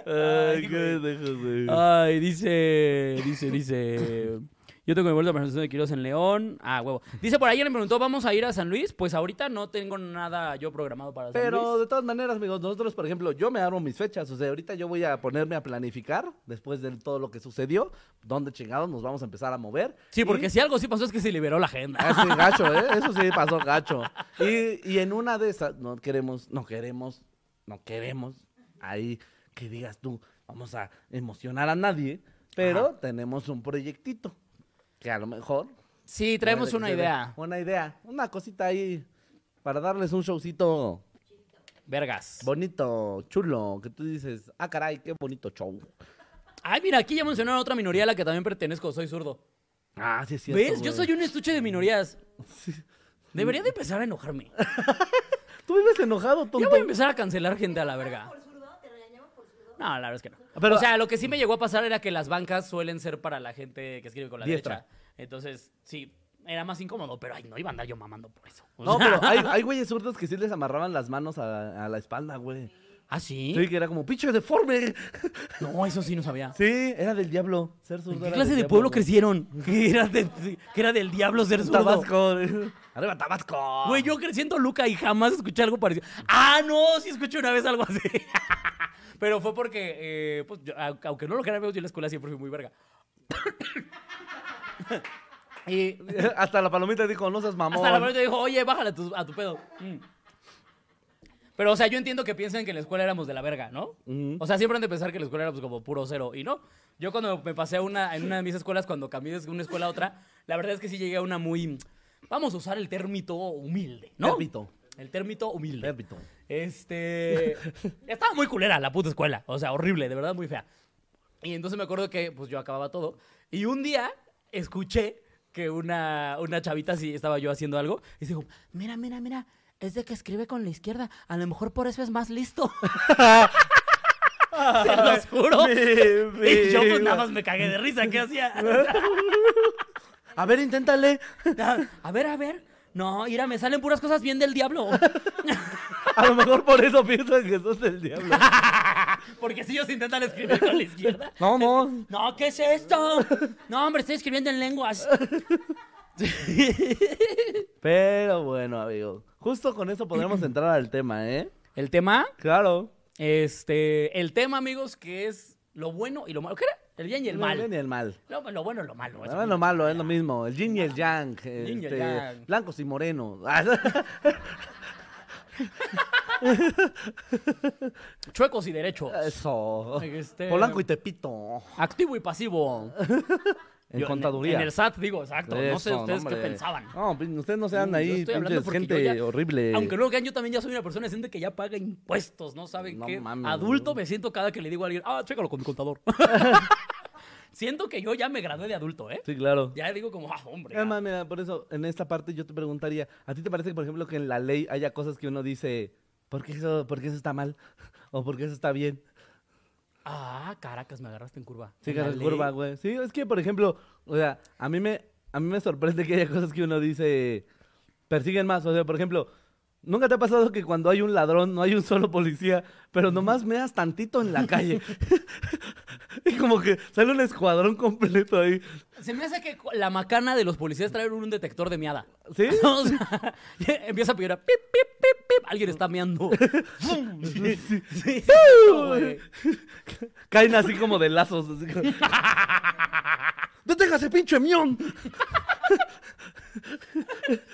Speaker 2: Ay, qué.
Speaker 1: Ay, dice, dice, dice. Yo tengo mi vuelta a presentación de Quiroz en León. Ah, huevo. Dice por ahí, me preguntó, ¿vamos a ir a San Luis? Pues ahorita no tengo nada yo programado para San
Speaker 2: Pero
Speaker 1: Luis.
Speaker 2: de todas maneras, amigos, nosotros, por ejemplo, yo me armo mis fechas. O sea, ahorita yo voy a ponerme a planificar, después de todo lo que sucedió, dónde chingados nos vamos a empezar a mover.
Speaker 1: Sí, porque si algo sí pasó es que se liberó la agenda.
Speaker 2: Ah, sí, gacho, ¿eh? Eso sí pasó gacho. Y, y en una de esas, no queremos, no queremos, no queremos, ahí que digas tú, vamos a emocionar a nadie, pero tenemos un proyectito que a lo mejor...
Speaker 1: Sí, traemos una idea.
Speaker 2: Una idea, una cosita ahí para darles un showcito
Speaker 1: Vergas.
Speaker 2: bonito, chulo, que tú dices, ah, caray, qué bonito show.
Speaker 1: Ay, mira, aquí ya mencionaron otra minoría a la que también pertenezco. Soy zurdo.
Speaker 2: Ah, sí es cierto.
Speaker 1: ¿Ves? Yo
Speaker 2: güey.
Speaker 1: soy un estuche de minorías. Debería de empezar a enojarme.
Speaker 2: Tú vives enojado, tonto.
Speaker 1: Ya voy a empezar a cancelar gente a la verga.
Speaker 3: ¿Por zurdo? ¿Te regañaban por zurdo?
Speaker 1: No, la verdad es que no.
Speaker 2: Pero-
Speaker 1: o sea, lo que sí me llegó a pasar era que las bancas suelen ser para la gente que escribe con la
Speaker 2: Diestra.
Speaker 1: derecha. Entonces, sí, era más incómodo, pero ay, no iba a andar yo mamando por eso. O
Speaker 2: No,
Speaker 1: sea-
Speaker 2: pero hay, hay güeyes zurdos que sí les amarraban las manos a, a la espalda, güey.
Speaker 1: ¿Ah, sí?
Speaker 2: Sí, que era como, pinche deforme.
Speaker 1: No, eso sí no sabía.
Speaker 2: Sí, era del diablo. Ser zurdo
Speaker 1: ¿En qué clase de
Speaker 2: diablo,
Speaker 1: pueblo
Speaker 2: güey.
Speaker 1: crecieron? Que era, de- que era del diablo ser zurdo.
Speaker 2: Tabasco. Arriba Tabasco.
Speaker 1: Güey, yo crecí en Toluca y jamás escuché algo parecido. Ah, no, sí escuché una vez algo así. Pero fue porque, eh, pues, yo, aunque no lo crean, yo en la escuela siempre fui muy verga. y
Speaker 2: Hasta la palomita dijo, no seas mamón.
Speaker 1: hasta la verdad dijo, oye, bájale a tu, a tu pedo. Mm. Pero, o sea, yo entiendo que piensan que en la escuela éramos de la verga, ¿no? O sea, siempre han de pensar que la escuela pues, como puro cero. Y no. Yo cuando me pasé a una, en una de mis escuelas, cuando cambié de una escuela a otra, la verdad es que sí llegué a una muy... Vamos a usar el térmito humilde, ¿no?
Speaker 2: Térmito.
Speaker 1: El térmito humilde.
Speaker 2: Térmito.
Speaker 1: Este. Estaba muy culera la puta escuela. O sea, horrible, de verdad muy fea. Y entonces me acuerdo que pues yo acababa todo. Y un día escuché que una, una chavita, así estaba yo haciendo algo, y dijo: Mira, mira, mira, es de que escribe con la izquierda. A lo mejor por eso es más listo. Se los juro.
Speaker 2: Mi
Speaker 1: Y yo pues nada más me cagué de risa. ¿Qué hacía?
Speaker 2: A ver, inténtale.
Speaker 1: A ver, a ver. No, mira, me salen puras cosas bien del diablo.
Speaker 2: A lo mejor por eso piensan que sos del diablo.
Speaker 1: Porque si ellos intentan escribir con la izquierda.
Speaker 2: No, no.
Speaker 1: No, ¿qué es esto? No, hombre, estoy escribiendo en lenguas.
Speaker 2: Pero bueno, amigo. Justo con eso podremos entrar al tema, ¿eh?
Speaker 1: El tema,
Speaker 2: Claro.
Speaker 1: este, el tema, amigos, que es lo bueno y lo malo. ¿Qué era? El bien y el mal.
Speaker 2: Ni el mal.
Speaker 1: Lo, lo bueno y lo malo. eso.
Speaker 2: No, es lo malo, es lo mismo. El yin y el yang.
Speaker 1: Yin y el
Speaker 2: este,
Speaker 1: yang.
Speaker 2: Blancos y morenos.
Speaker 1: Chuecos y derechos.
Speaker 2: Eso.
Speaker 1: Este-
Speaker 2: Polanco y Tepito.
Speaker 1: Activo y pasivo.
Speaker 2: En
Speaker 1: Yo-
Speaker 2: contaduría.
Speaker 1: En, el SAT, digo, exacto. no sé ustedes qué pensaban.
Speaker 2: No, pues, ustedes no sean ahí, pinches gente
Speaker 1: ya-
Speaker 2: horrible.
Speaker 1: Aunque lo crean, yo también ya soy una persona decente que ya paga impuestos, ¿no? ¿Saben
Speaker 2: No
Speaker 1: qué? Adulto me siento cada que le digo a alguien, ah, chécalo con mi contador. siento que yo ya me gradué de adulto, ¿eh?
Speaker 2: Sí, claro.
Speaker 1: Ya digo como, ah, hombre. ya".
Speaker 2: Además, mira, por eso, en esta parte yo te preguntaría, ¿a ti te parece, por ejemplo, que en la ley haya cosas que uno dice, ¿por qué eso, por qué eso está mal? ¿O por qué eso está bien?
Speaker 1: Ah, Caracas, me agarraste en curva.
Speaker 2: Sí,
Speaker 1: En
Speaker 2: es
Speaker 1: ley.
Speaker 2: curva, güey. Sí, es que, por ejemplo, o sea, a mí me, a mí me sorprende que haya cosas que uno dice, persiguen más. O sea, por ejemplo, ¿nunca te ha pasado que cuando hay un ladrón no hay un solo policía, pero nomás meas tantito en la calle? y como que sale un escuadrón completo ahí.
Speaker 1: Se me hace que la macana de los policías trae un detector de miada.
Speaker 2: ¿Sí?
Speaker 1: O sea, empieza a pedir pip, pip, pip, pip. Alguien está meando. Sí, sí, güey.
Speaker 2: Caen así como de lazos. Así como... ¡Deténgase, pinche mión!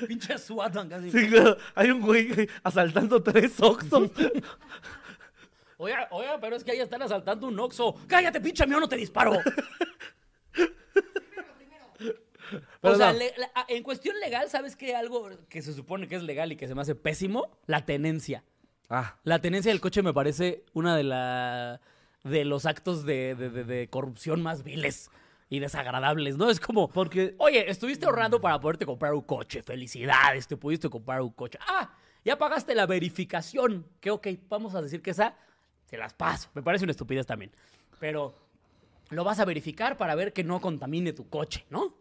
Speaker 1: Pinche SWAT casi.
Speaker 2: Sí, claro. Hay un güey asaltando tres Oxxos.
Speaker 1: Oiga, oiga, pero es que ahí están asaltando un Oxxo. ¡Cállate, pinche mío, no te disparo!
Speaker 2: Pero
Speaker 1: o sea,
Speaker 2: no.
Speaker 1: le- la- a- en cuestión legal, ¿sabes qué? Algo que se supone que es legal y que se me hace pésimo, la tenencia.
Speaker 2: Ah,
Speaker 1: La tenencia del coche me parece una de la de los actos de, de- de- de corrupción más viles y desagradables, ¿no? Es como,
Speaker 2: porque...
Speaker 1: oye, estuviste ahorrando para poderte comprar un coche, felicidades, te pudiste comprar un coche. Ah, ya pagaste la verificación, que ok, vamos a decir que esa, te las paso. Me parece una estupidez también. Pero lo vas a verificar para ver que no contamine tu coche, ¿no?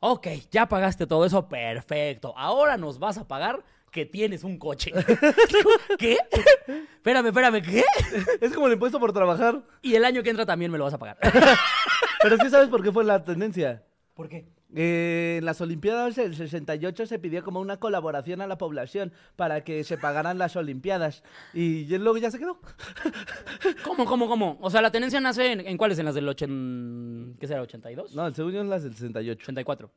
Speaker 1: Ok, ya pagaste todo eso, perfecto. Ahora nos vas a pagar que tienes un coche. ¿Qué? Espérame, espérame, ¿qué?
Speaker 2: Es como el impuesto por trabajar.
Speaker 1: Y el año que entra también me lo vas a pagar.
Speaker 2: Pero sí sabes por qué fue la tendencia.
Speaker 1: ¿Por qué?
Speaker 2: Eh, en las Olimpiadas del 68 se pidió como una colaboración a la población para que se pagaran las Olimpiadas. Y luego ya se quedó.
Speaker 1: ¿Cómo, cómo, cómo? O sea, la tenencia nace en, ¿en cuáles? ¿En las del 80... ¿Qué será? ¿82?
Speaker 2: No, el segundo es las del 68.
Speaker 1: 84.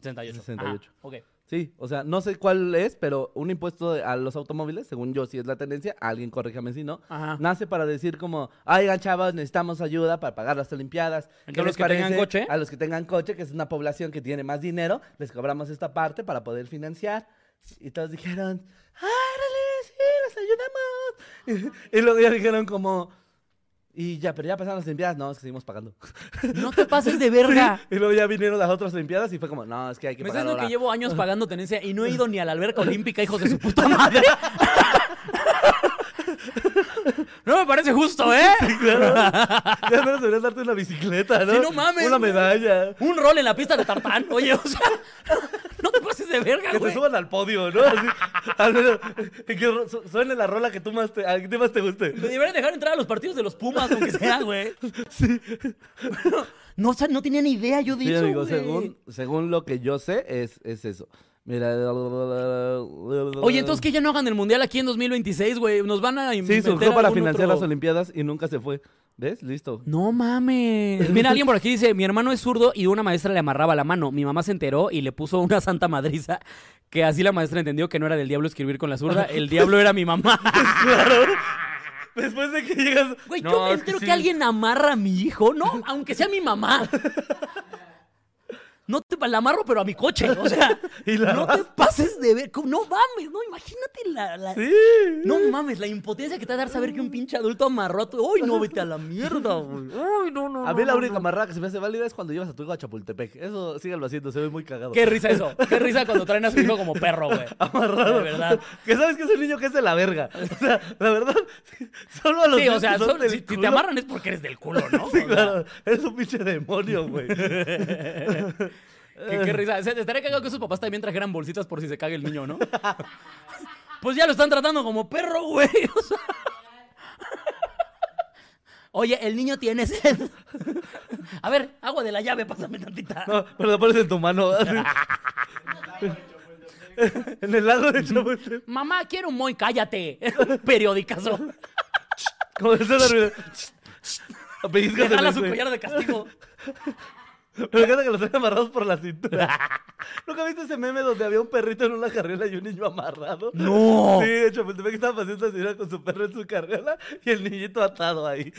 Speaker 1: 68.
Speaker 2: 68.
Speaker 1: Ajá, ok.
Speaker 2: Sí, o sea, no sé cuál es, pero un impuesto a los automóviles, según yo, si es la tendencia, alguien corríjame si no,
Speaker 1: Ajá.
Speaker 2: nace para decir como, oigan chavos, necesitamos ayuda para pagar las Olimpiadas. ¿Qué
Speaker 1: Entonces,
Speaker 2: les
Speaker 1: los que tengan coche.
Speaker 2: A los que tengan coche, que es una población que tiene más dinero, les cobramos esta parte para poder financiar. Y todos dijeron, ¡árale, sí, les ayudamos! Y, y luego ya dijeron como, y ya, pero ya pasaron las Olimpiadas, no, es que seguimos pagando.
Speaker 1: No te pases de verga.
Speaker 2: Y luego ya vinieron las otras Olimpiadas y fue como, no, es que hay que
Speaker 1: Me
Speaker 2: pagar
Speaker 1: diciendo que
Speaker 2: ahora".
Speaker 1: llevo años pagando tenencia y no he ido ni a la alberca olímpica, hijos de su puta madre. No me parece justo, ¿eh?
Speaker 2: Claro. Ya menos deberías darte una bicicleta, ¿no?
Speaker 1: Sí, no mames,
Speaker 2: Una medalla.
Speaker 1: Un rol en la pista de tartán. Oye, o sea, no te pases de verga,
Speaker 2: Que te
Speaker 1: güey.
Speaker 2: suban al podio, ¿no? Así, al menos, que suene la rola que tú más te, que más te guste.
Speaker 1: Me deberían dejar entrar a los partidos de los Pumas, aunque sea, güey. No, o sea, no tenía ni idea yo de
Speaker 2: Sí,
Speaker 1: eso,
Speaker 2: amigo,
Speaker 1: güey.
Speaker 2: según, según lo que yo sé, es, es eso. Mira.
Speaker 1: Oye, entonces que ya no hagan el mundial aquí en 2026, güey. Nos van a
Speaker 2: Sí, surgió para financiar
Speaker 1: otro-
Speaker 2: las Olimpiadas y nunca se fue. ¿Ves? Listo.
Speaker 1: No mames. Mira, alguien por aquí dice, mi hermano es zurdo y una maestra le amarraba la mano. Mi mamá se enteró y le puso una santa madriza que así la maestra entendió que no era del diablo escribir con la zurda, el diablo era mi mamá.
Speaker 2: Claro. Después de que llegas.
Speaker 1: Güey,
Speaker 2: No,
Speaker 1: yo me entero que,
Speaker 2: sí.
Speaker 1: alguien amarra a mi hijo, no, aunque sea mi mamá. No te la amarro, pero a mi coche. O sea,
Speaker 2: Y la
Speaker 1: no te pases de ver. No mames, no, imagínate la. la-
Speaker 2: Sí.
Speaker 1: No mames, la impotencia que te va a dar saber que un pinche adulto amarró a tu. ¡Uy, no, vete a la mierda, güey! ¡Uy, no, no!
Speaker 2: A
Speaker 1: no,
Speaker 2: mí la única
Speaker 1: no.
Speaker 2: amarrada que se me hace válida es cuando llevas a tu hijo a Chapultepec. Eso síganlo haciendo, se ve muy cagado.
Speaker 1: Qué risa eso. Qué risa cuando traen a su hijo como perro, güey.
Speaker 2: amarrado.
Speaker 1: De verdad.
Speaker 2: Que sabes que es un niño que es de la verga. O sea, la verdad, solo a los
Speaker 1: Sí, o sea,
Speaker 2: son
Speaker 1: si, si te amarran es porque eres del culo, ¿no?
Speaker 2: Sí,
Speaker 1: O sea,
Speaker 2: claro. Es un pinche demonio, güey.
Speaker 1: Qué, qué risa. Estaría cagado que sus papás también trajeran bolsitas por si se caga el niño, ¿no? Pues ya lo están tratando como perro, güey. o sea. Oye, el niño tiene sed. A ver, agua de la llave, pásame tantita.
Speaker 2: No, pero la pones en tu mano. en el lago de Chapultepec.
Speaker 1: Mamá, quiero un moy, cállate. Periodicazo.
Speaker 2: Como
Speaker 1: su collar de castigo.
Speaker 2: Me encanta que los traen amarrados por la cintura. ¿Nunca viste ese meme donde había un perrito en una carriola y un niño amarrado?
Speaker 1: No.
Speaker 2: Sí, de hecho, que estaba pasando la señora con su perro en su carriola y el niñito atado ahí.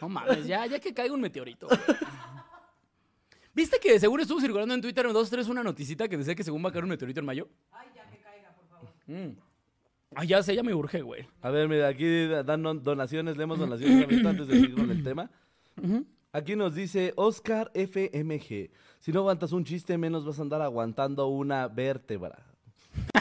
Speaker 1: No mames, ya, ya que caiga un meteorito. ¿Viste que seguro estuvo circulando en Twitter en 2-3 una noticita que decía que según va a caer un meteorito en mayo?
Speaker 3: Ay, ya que caiga, por favor.
Speaker 1: Mm. Ay, ya sé, ya me urge, güey.
Speaker 2: A ver, mira, aquí dan don- donaciones, leemos donaciones antes de seguir con el tema. Aquí nos dice Oscar FMG. Si no aguantas un chiste, menos vas a andar aguantando una vértebra.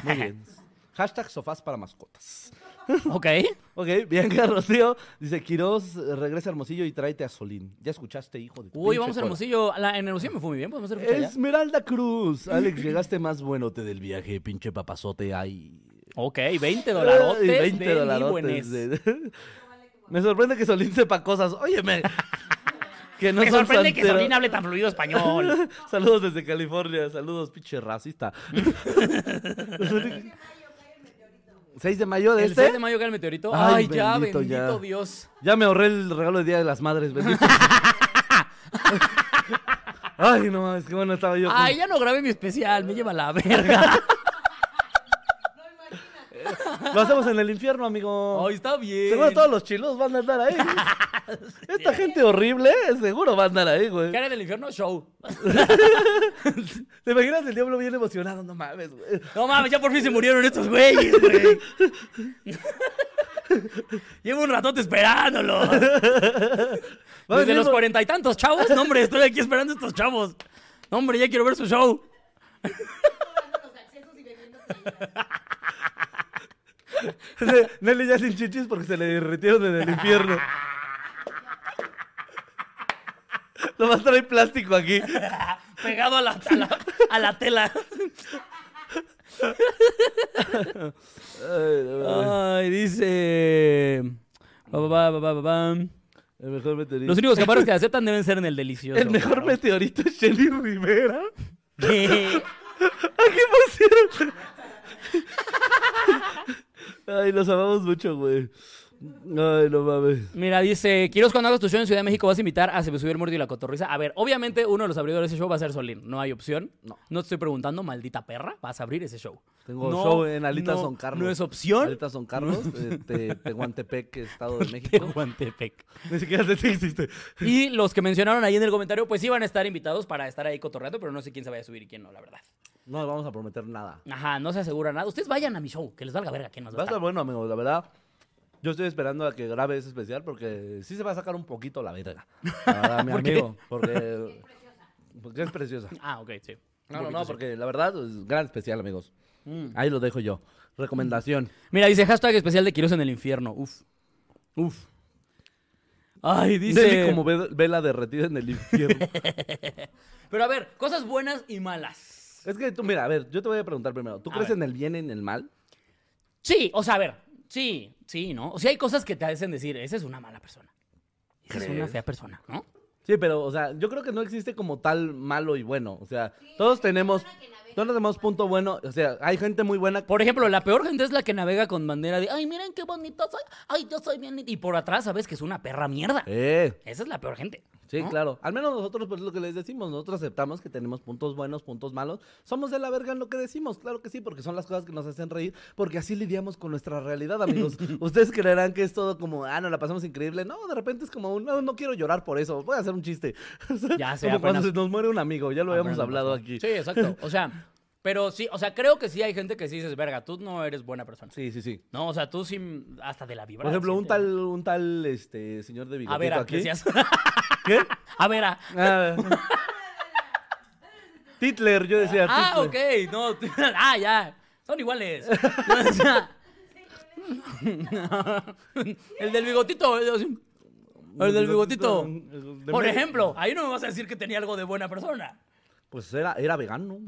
Speaker 2: Muy bien. Hashtag sofás para mascotas.
Speaker 1: Ok.
Speaker 2: Ok, Bianca Rocío dice, Quiroz, regresa a Hermosillo y tráete a Solín. ¿Ya escuchaste, hijo de tu
Speaker 1: Uy, vamos a? Hermosillo. La- en Hermosillo me fue muy bien, podemos hacer fecha allá?
Speaker 2: Esmeralda Cruz. Alex, llegaste más buenote del viaje, pinche papazote. Ay.
Speaker 1: Ok, 20 dolarotes
Speaker 2: Ay, 20
Speaker 1: de
Speaker 2: dolarotes de- Me sorprende que Solín sepa cosas. Óyeme. Que no
Speaker 1: Me
Speaker 2: son
Speaker 1: sorprende que. Sabrina hable tan fluido español.
Speaker 2: Saludos desde California, saludos, pinche racista. 6 de mayo de
Speaker 1: ¿El
Speaker 2: este.
Speaker 1: 6 de mayo cae el meteorito?
Speaker 2: Ay,
Speaker 1: Ay, ya,
Speaker 2: bendito, ya.
Speaker 1: Dios.
Speaker 2: Ya me ahorré el regalo de Día de las Madres, bendito. Ay, no mames, qué bueno estaba yo.
Speaker 1: Ay, ya no grabé mi especial, me lleva la verga.
Speaker 2: Lo hacemos en el infierno, amigo.
Speaker 1: Ay, está bien.
Speaker 2: Seguro todos los chilos van a andar ahí. Esta gente horrible, seguro va a andar ahí, güey.
Speaker 1: ¿Qué era del infierno? Show.
Speaker 2: ¿Te imaginas el diablo bien emocionado? No mames, güey.
Speaker 1: No mames, ya por fin se murieron estos güeyes, güey. Llevo un ratote esperándolo.
Speaker 2: Va a
Speaker 1: Desde los cuarenta y tantos chavos, no hombre, estoy aquí esperando a estos chavos. No hombre, ya quiero ver su show.
Speaker 2: Nelly ya sin chichis porque se le derritieron en el infierno. A traer plástico aquí.
Speaker 1: Pegado a la, a la, a la tela.
Speaker 2: Ay, no
Speaker 1: dice. Ba, ba, ba.
Speaker 2: El mejor meteorito.
Speaker 1: Los únicos camaros que aceptan deben ser en el delicioso.
Speaker 2: El mejor meteorito es Shelly Rivera.
Speaker 1: ¿Qué?
Speaker 2: ¿A qué pusieron? Ay, los amamos mucho, güey. Ay, no mames.
Speaker 1: Mira, dice, Quiero cuando hagas tu show en Ciudad de México vas a invitar a Se me subió muerto y la cotorriza. A ver, obviamente uno de los abridores de ese show va a ser Solín. No hay opción.
Speaker 2: No.
Speaker 1: No te estoy preguntando, maldita perra, vas a abrir ese show.
Speaker 2: Tengo
Speaker 1: No,
Speaker 2: show en Alitas
Speaker 1: no,
Speaker 2: Son Carlos.
Speaker 1: No es opción.
Speaker 2: Alitas Son Carlos, de, de Tehuantepec, Estado de México.
Speaker 1: Tehuantepec.
Speaker 2: Ni siquiera sé si existe.
Speaker 1: Y los que mencionaron ahí en el comentario, pues iban a estar invitados para estar ahí cotorreando, pero no sé quién se vaya a subir y quién no, la verdad.
Speaker 2: No les vamos a prometer nada.
Speaker 1: Ajá, no se asegura nada. Ustedes vayan a mi show, que les valga verga quién nos
Speaker 2: Va
Speaker 1: va
Speaker 2: a estar bueno, amigos, la verdad. Yo estoy esperando a que grabe ese especial porque sí se va a sacar un poquito la verga. Mi
Speaker 1: ¿Por qué?
Speaker 2: amigo. Porque, porque es preciosa.
Speaker 1: Ah, ok, sí.
Speaker 2: No, no, no, porque la verdad es gran especial, amigos.
Speaker 1: Mm.
Speaker 2: Ahí lo dejo yo. Recomendación.
Speaker 1: Mira, dice hashtag especial de Quiros en el infierno. Uf. Uf. Ay,
Speaker 2: Dice
Speaker 1: dice.
Speaker 2: como ve- vela derretida en el infierno.
Speaker 1: Pero a ver, cosas buenas y malas.
Speaker 2: es que tú, mira, a ver, yo te voy a preguntar primero. ¿Tú
Speaker 1: A
Speaker 2: crees
Speaker 1: ver.
Speaker 2: en el bien y en el mal?
Speaker 1: Sí, o sea, a ver. Sí, sí, ¿no? O sea, hay cosas que te hacen decir, esa es una mala persona. Esa es una fea persona, ¿no?
Speaker 2: Sí, pero, o sea, yo creo que no existe como tal malo y bueno. O sea, todos tenemos, todos tenemos punto bueno. O sea, hay gente muy buena.
Speaker 1: Por ejemplo, la peor gente es la que navega con bandera de, ay, miren qué bonito soy, ay, yo soy bien. Y por atrás sabes que es una perra mierda.
Speaker 2: Eh,
Speaker 1: Esa es la peor gente.
Speaker 2: sí,
Speaker 1: ¿no?
Speaker 2: claro. Al menos nosotros, pues es lo que les decimos. Nosotros aceptamos que tenemos puntos buenos, puntos malos. Somos de la verga en lo que decimos. Claro que sí, porque son las cosas que nos hacen reír. Porque así lidiamos con nuestra realidad, amigos. Ustedes creerán que es todo como, ah, no, la pasamos increíble. No, de repente es como, no, no quiero llorar por eso. Voy a hacer un chiste.
Speaker 1: Ya sé,
Speaker 2: como cuando
Speaker 1: apenas-
Speaker 2: se nos muere un amigo. Ya lo habíamos
Speaker 1: apenas
Speaker 2: hablado
Speaker 1: pasó.
Speaker 2: aquí.
Speaker 1: Sí, exacto. O sea, pero sí, o sea, creo que sí hay gente que sí dices, verga, tú no eres buena persona.
Speaker 2: Sí, sí, sí.
Speaker 1: No, o sea, tú sí, hasta de la vibra.
Speaker 2: Por ejemplo, un tal, un tal, este, señor de bigotito
Speaker 1: A ver,
Speaker 2: aquí.
Speaker 1: decías.
Speaker 2: ¿Qué?
Speaker 1: A ver, a-
Speaker 2: Ah. Titler, yo decía
Speaker 1: Ah,
Speaker 2: Titler.
Speaker 1: ok, no. Ah, ya. Son iguales. O sea, el del bigotito. El el del bigotito. Por ejemplo, ahí no me vas a decir que tenía algo de buena persona.
Speaker 2: Pues era, era vegano.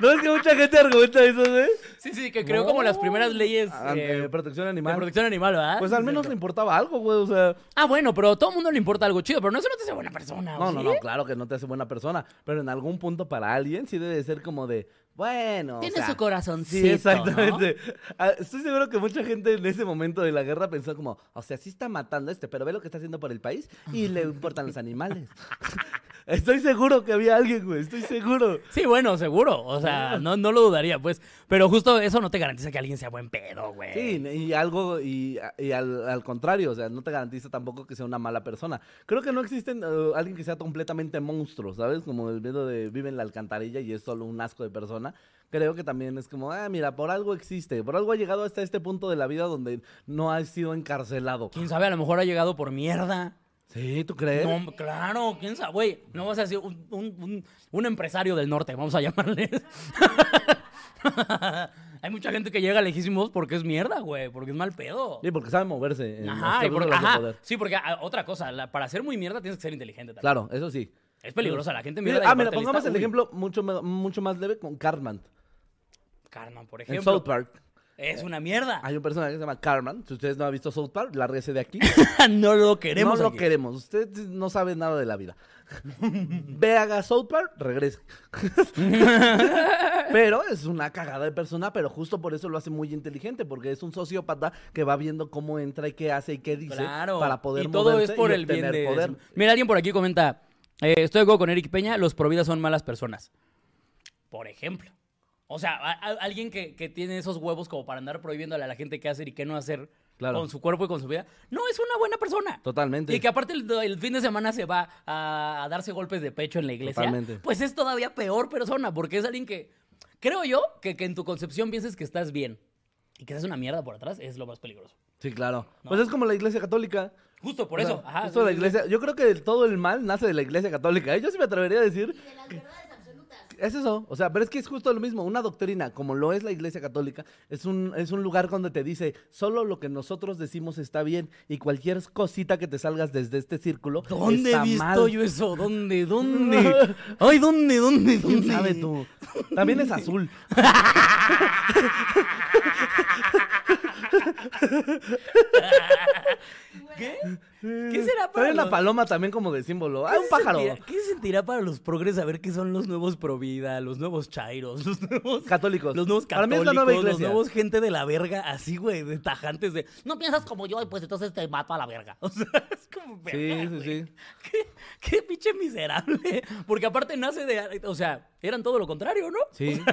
Speaker 2: ¿No es que mucha gente argumenta eso, eh?
Speaker 1: Sí, sí, que creó
Speaker 2: No.
Speaker 1: como las primeras leyes
Speaker 2: Ah,
Speaker 1: eh,
Speaker 2: de protección
Speaker 1: de
Speaker 2: animal.
Speaker 1: protección animal, ¿verdad?
Speaker 2: Pues al menos le importaba algo, güey, o sea...
Speaker 1: Ah, bueno, pero a todo el mundo le importa algo chido, pero no eso no te hace buena persona. ¿o
Speaker 2: No, no,
Speaker 1: sí?
Speaker 2: no, claro que no te hace buena persona, pero en algún punto para alguien sí debe ser como de, bueno, o
Speaker 1: Tiene
Speaker 2: sea,
Speaker 1: su corazoncito.
Speaker 2: Sí, exactamente. Ah, Estoy seguro que mucha gente en ese momento de la guerra pensó como, o sea, sí está matando a este, pero ve lo que está haciendo por el país y le importan los animales. Estoy seguro que había alguien, güey, estoy seguro.
Speaker 1: Sí, bueno, seguro. O sea, no, no lo dudaría, pues. Pero justo eso no te garantiza que alguien sea buen pedo, güey.
Speaker 2: Sí, y algo, y, y al, al contrario, o sea, no te garantiza tampoco que sea una mala persona. Creo que no existe eh, alguien que sea completamente monstruo, ¿sabes? Como el miedo de vive en la alcantarilla y es solo un asco de persona. Creo que también es como, ah, mira, por algo existe, por algo ha llegado hasta este punto de la vida donde no ha sido encarcelado.
Speaker 1: Quién sabe, a lo mejor ha llegado por mierda.
Speaker 2: Sí, ¿tú crees?
Speaker 1: No, claro, quién sabe, güey. No vas a decir un, un- un- un empresario del norte, vamos a llamarle. Hay mucha gente que llega lejísimos porque es mierda, güey, porque es mal pedo.
Speaker 2: Sí, porque sabe moverse. en
Speaker 1: Ajá, y porque,
Speaker 2: cláusulas de
Speaker 1: ajá,
Speaker 2: poder.
Speaker 1: sí, porque ah, otra cosa, la- para ser muy mierda tienes que ser inteligente también.
Speaker 2: Claro, eso sí.
Speaker 1: Es peligrosa la gente mierda. y
Speaker 2: ah, mira,
Speaker 1: aparte
Speaker 2: pongamos
Speaker 1: lista,
Speaker 2: el
Speaker 1: uy.
Speaker 2: ejemplo mucho, me- mucho más leve con Cartman.
Speaker 1: Cartman, por
Speaker 2: En
Speaker 1: ejemplo.
Speaker 2: South Park.
Speaker 1: Es una mierda.
Speaker 2: Hay un personaje que se llama Carmen. Si ustedes no han visto South Park, lárguese de aquí.
Speaker 1: no lo queremos.
Speaker 2: no lo queremos. Usted no sabe nada de la vida. Ve, haga South Park, regrese. pero es una cagada de persona, pero justo por eso lo hace muy inteligente, porque es un sociópata que va viendo cómo entra y qué hace y qué dice
Speaker 1: Claro.
Speaker 2: para poder
Speaker 1: y todo es por el bien de...
Speaker 2: poder.
Speaker 1: Mira, alguien por aquí comenta, eh, estoy de acuerdo con Eric Peña, los providas son malas personas. Por ejemplo. O sea, a- a- alguien que, que tiene esos huevos como para andar prohibiéndole a la gente qué hacer y qué no hacer
Speaker 2: Claro.
Speaker 1: con su cuerpo y con su vida, no es una buena persona.
Speaker 2: Totalmente.
Speaker 1: Y que aparte el, el fin de semana se va a, a darse golpes de pecho en la iglesia,
Speaker 2: Totalmente.
Speaker 1: pues es todavía peor persona, porque es alguien que, creo yo, que, que en tu concepción pienses que estás bien y que seas una mierda por atrás, es lo más peligroso.
Speaker 2: Sí, claro. Pues es como la iglesia católica.
Speaker 1: Justo por
Speaker 2: O sea,
Speaker 1: eso. Ajá,
Speaker 2: justo
Speaker 1: sí,
Speaker 2: la
Speaker 1: sí, sí.
Speaker 2: iglesia. Yo creo que todo el mal nace de la iglesia católica. ¿eh? Yo sí me atrevería a decir
Speaker 3: Y de las verdades.
Speaker 2: Es eso, o sea, pero es que es justo lo mismo. Una doctrina, como lo es la Iglesia Católica, es un, es un lugar donde te dice solo lo que nosotros decimos está bien y cualquier cosita que te salgas desde este círculo.
Speaker 1: ¿Dónde
Speaker 2: está
Speaker 1: he visto
Speaker 2: mal.
Speaker 1: yo eso? ¿Dónde? ¿Dónde? Ay, ¿dónde? ¿Dónde?
Speaker 2: ¿Quién
Speaker 1: ¿Dónde?
Speaker 2: sabe tú? También es azul.
Speaker 1: ¿Qué? ¿Qué será para
Speaker 2: Trae
Speaker 1: los-
Speaker 2: paloma también como de símbolo. Ah,
Speaker 1: ¿Qué
Speaker 2: un
Speaker 1: se
Speaker 2: pájaro.
Speaker 1: sentirá- ¿Qué se sentirá para los progres saber qué son los nuevos Provida, los nuevos Chairos, los nuevos
Speaker 2: Católicos.
Speaker 1: Los nuevos católicos,
Speaker 2: la nueva
Speaker 1: los nuevos gente de la verga, así, güey, de tajantes de no piensas como yo y pues entonces te mato a la verga. O sea, es como
Speaker 2: Sí,
Speaker 1: verga,
Speaker 2: sí,
Speaker 1: güey.
Speaker 2: sí.
Speaker 1: Qué, qué pinche miserable. Porque aparte nace de, o sea, eran todo lo contrario, ¿no?
Speaker 2: Sí.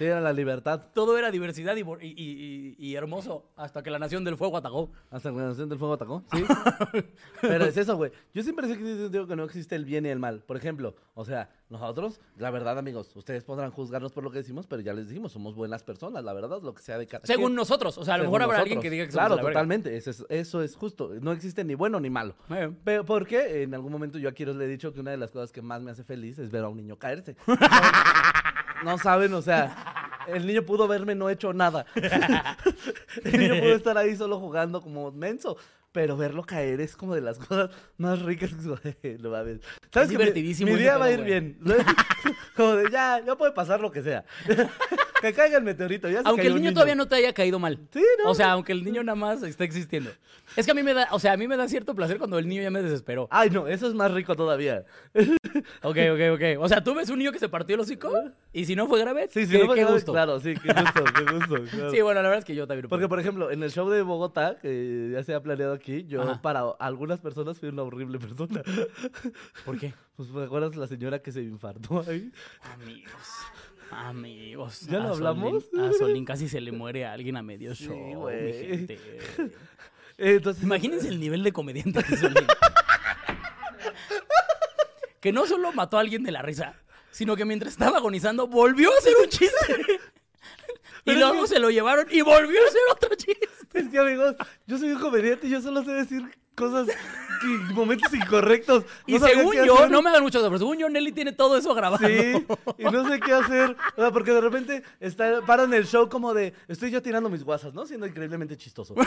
Speaker 2: Sí, era la libertad.
Speaker 1: Todo era diversidad y, y- y- hermoso hasta que la Nación del Fuego atacó.
Speaker 2: Hasta que la Nación del Fuego atacó. Sí. Pero es eso, güey. Yo siempre digo que no existe el bien y el mal. Por ejemplo, o sea, nosotros, la verdad, amigos, ustedes podrán juzgarnos por lo que decimos, pero ya les dijimos, somos buenas personas, la verdad, lo que sea de cada
Speaker 1: Según
Speaker 2: quien.
Speaker 1: nosotros. O sea, a lo mejor habrá
Speaker 2: nosotros.
Speaker 1: alguien que diga que somos
Speaker 2: Claro, totalmente. Eso es, eso es justo. No existe ni bueno ni malo.
Speaker 1: Eh.
Speaker 2: Pero, porque en algún momento yo aquí les he dicho que una de las cosas que más me hace feliz es ver a un niño caerse. No saben, o sea, el niño pudo verme no hecho nada. El niño pudo estar ahí solo jugando como menso. Pero verlo caer es como de las cosas más ricas que no mames. ¿Sabes que mi-
Speaker 1: divertidísimo
Speaker 2: Mi, día va a ir bien. como de ya, ya puede pasar lo que sea. que caiga el meteorito. Ya se
Speaker 1: Aunque
Speaker 2: cayó
Speaker 1: el niño todavía no te haya caído mal.
Speaker 2: Sí, no,
Speaker 1: O sea, aunque el niño nada más está existiendo. Es que a mí me da, o sea, a mí me da cierto placer cuando el niño ya me desesperó.
Speaker 2: Ay, no, eso es más rico todavía.
Speaker 1: Ok, ok, ok. O sea, tú ves un niño que se partió el hocico y si no fue grave,
Speaker 2: Sí, sí,
Speaker 1: qué,
Speaker 2: no
Speaker 1: qué gusto.
Speaker 2: Claro, sí, qué gusto, qué gusto. claro.
Speaker 1: Sí, bueno, la verdad es que yo también.
Speaker 2: Porque, por ejemplo, en el show de Bogotá, que ya se ha planeado aquí, yo
Speaker 1: Ajá.
Speaker 2: para algunas personas fui una horrible persona.
Speaker 1: ¿Por qué?
Speaker 2: Pues, ¿te acuerdas la señora que se infartó ahí?
Speaker 1: Amigos. Amigos.
Speaker 2: ¿Ya lo hablamos?
Speaker 1: Solín- a Solín casi se le muere a alguien a medio
Speaker 2: Sí,
Speaker 1: show, mi
Speaker 2: güey.
Speaker 1: gente.
Speaker 2: Eh, Entonces,
Speaker 1: Imagínense el nivel de comediante que Solín. que no solo mató a alguien de la risa, sino que mientras estaba agonizando volvió a hacer un chiste. y luego
Speaker 2: que-
Speaker 1: se lo llevaron y volvió a hacer otro chiste.
Speaker 2: Es que, amigos, yo soy un comediante y yo solo sé decir cosas, que- momentos incorrectos.
Speaker 1: Y
Speaker 2: No
Speaker 1: según yo,
Speaker 2: hacer.
Speaker 1: no me hagan mucho pero según yo, Nelly tiene todo eso grabado.
Speaker 2: Sí, y no sé qué hacer. O sea, porque de repente está, paran el show como de, estoy yo tirando mis guasas, ¿no? Siendo increíblemente chistoso.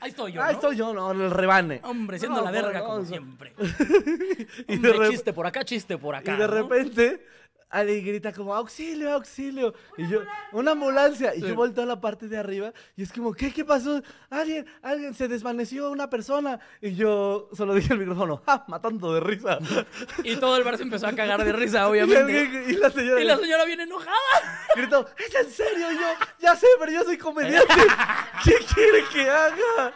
Speaker 1: Ahí estoy yo,
Speaker 2: Ah,
Speaker 1: ¿no?
Speaker 2: estoy yo, no, el rebane.
Speaker 1: Hombre, siendo
Speaker 2: No,
Speaker 1: la verga
Speaker 2: no,
Speaker 1: como siempre. Hombre, chiste por acá, chiste por acá.
Speaker 2: Y de repente alguien grita como auxilio, auxilio. Y yo, una ambulancia. Y
Speaker 1: Sí.
Speaker 2: yo volteo a la parte de arriba y es como, ¿qué? ¿Qué pasó? Alguien, alguien se desvaneció una persona. Y yo solo dije al micrófono, ¡ah! Matando de risa.
Speaker 1: Y todo el bar se empezó a cagar de risa,
Speaker 2: Y,
Speaker 1: obviamente.
Speaker 2: y la señora
Speaker 1: Y la señora viene enojada.
Speaker 2: gritó, ¿es en serio? Y yo, ya sé, pero yo soy comediante. ¿Qué quiere que haga?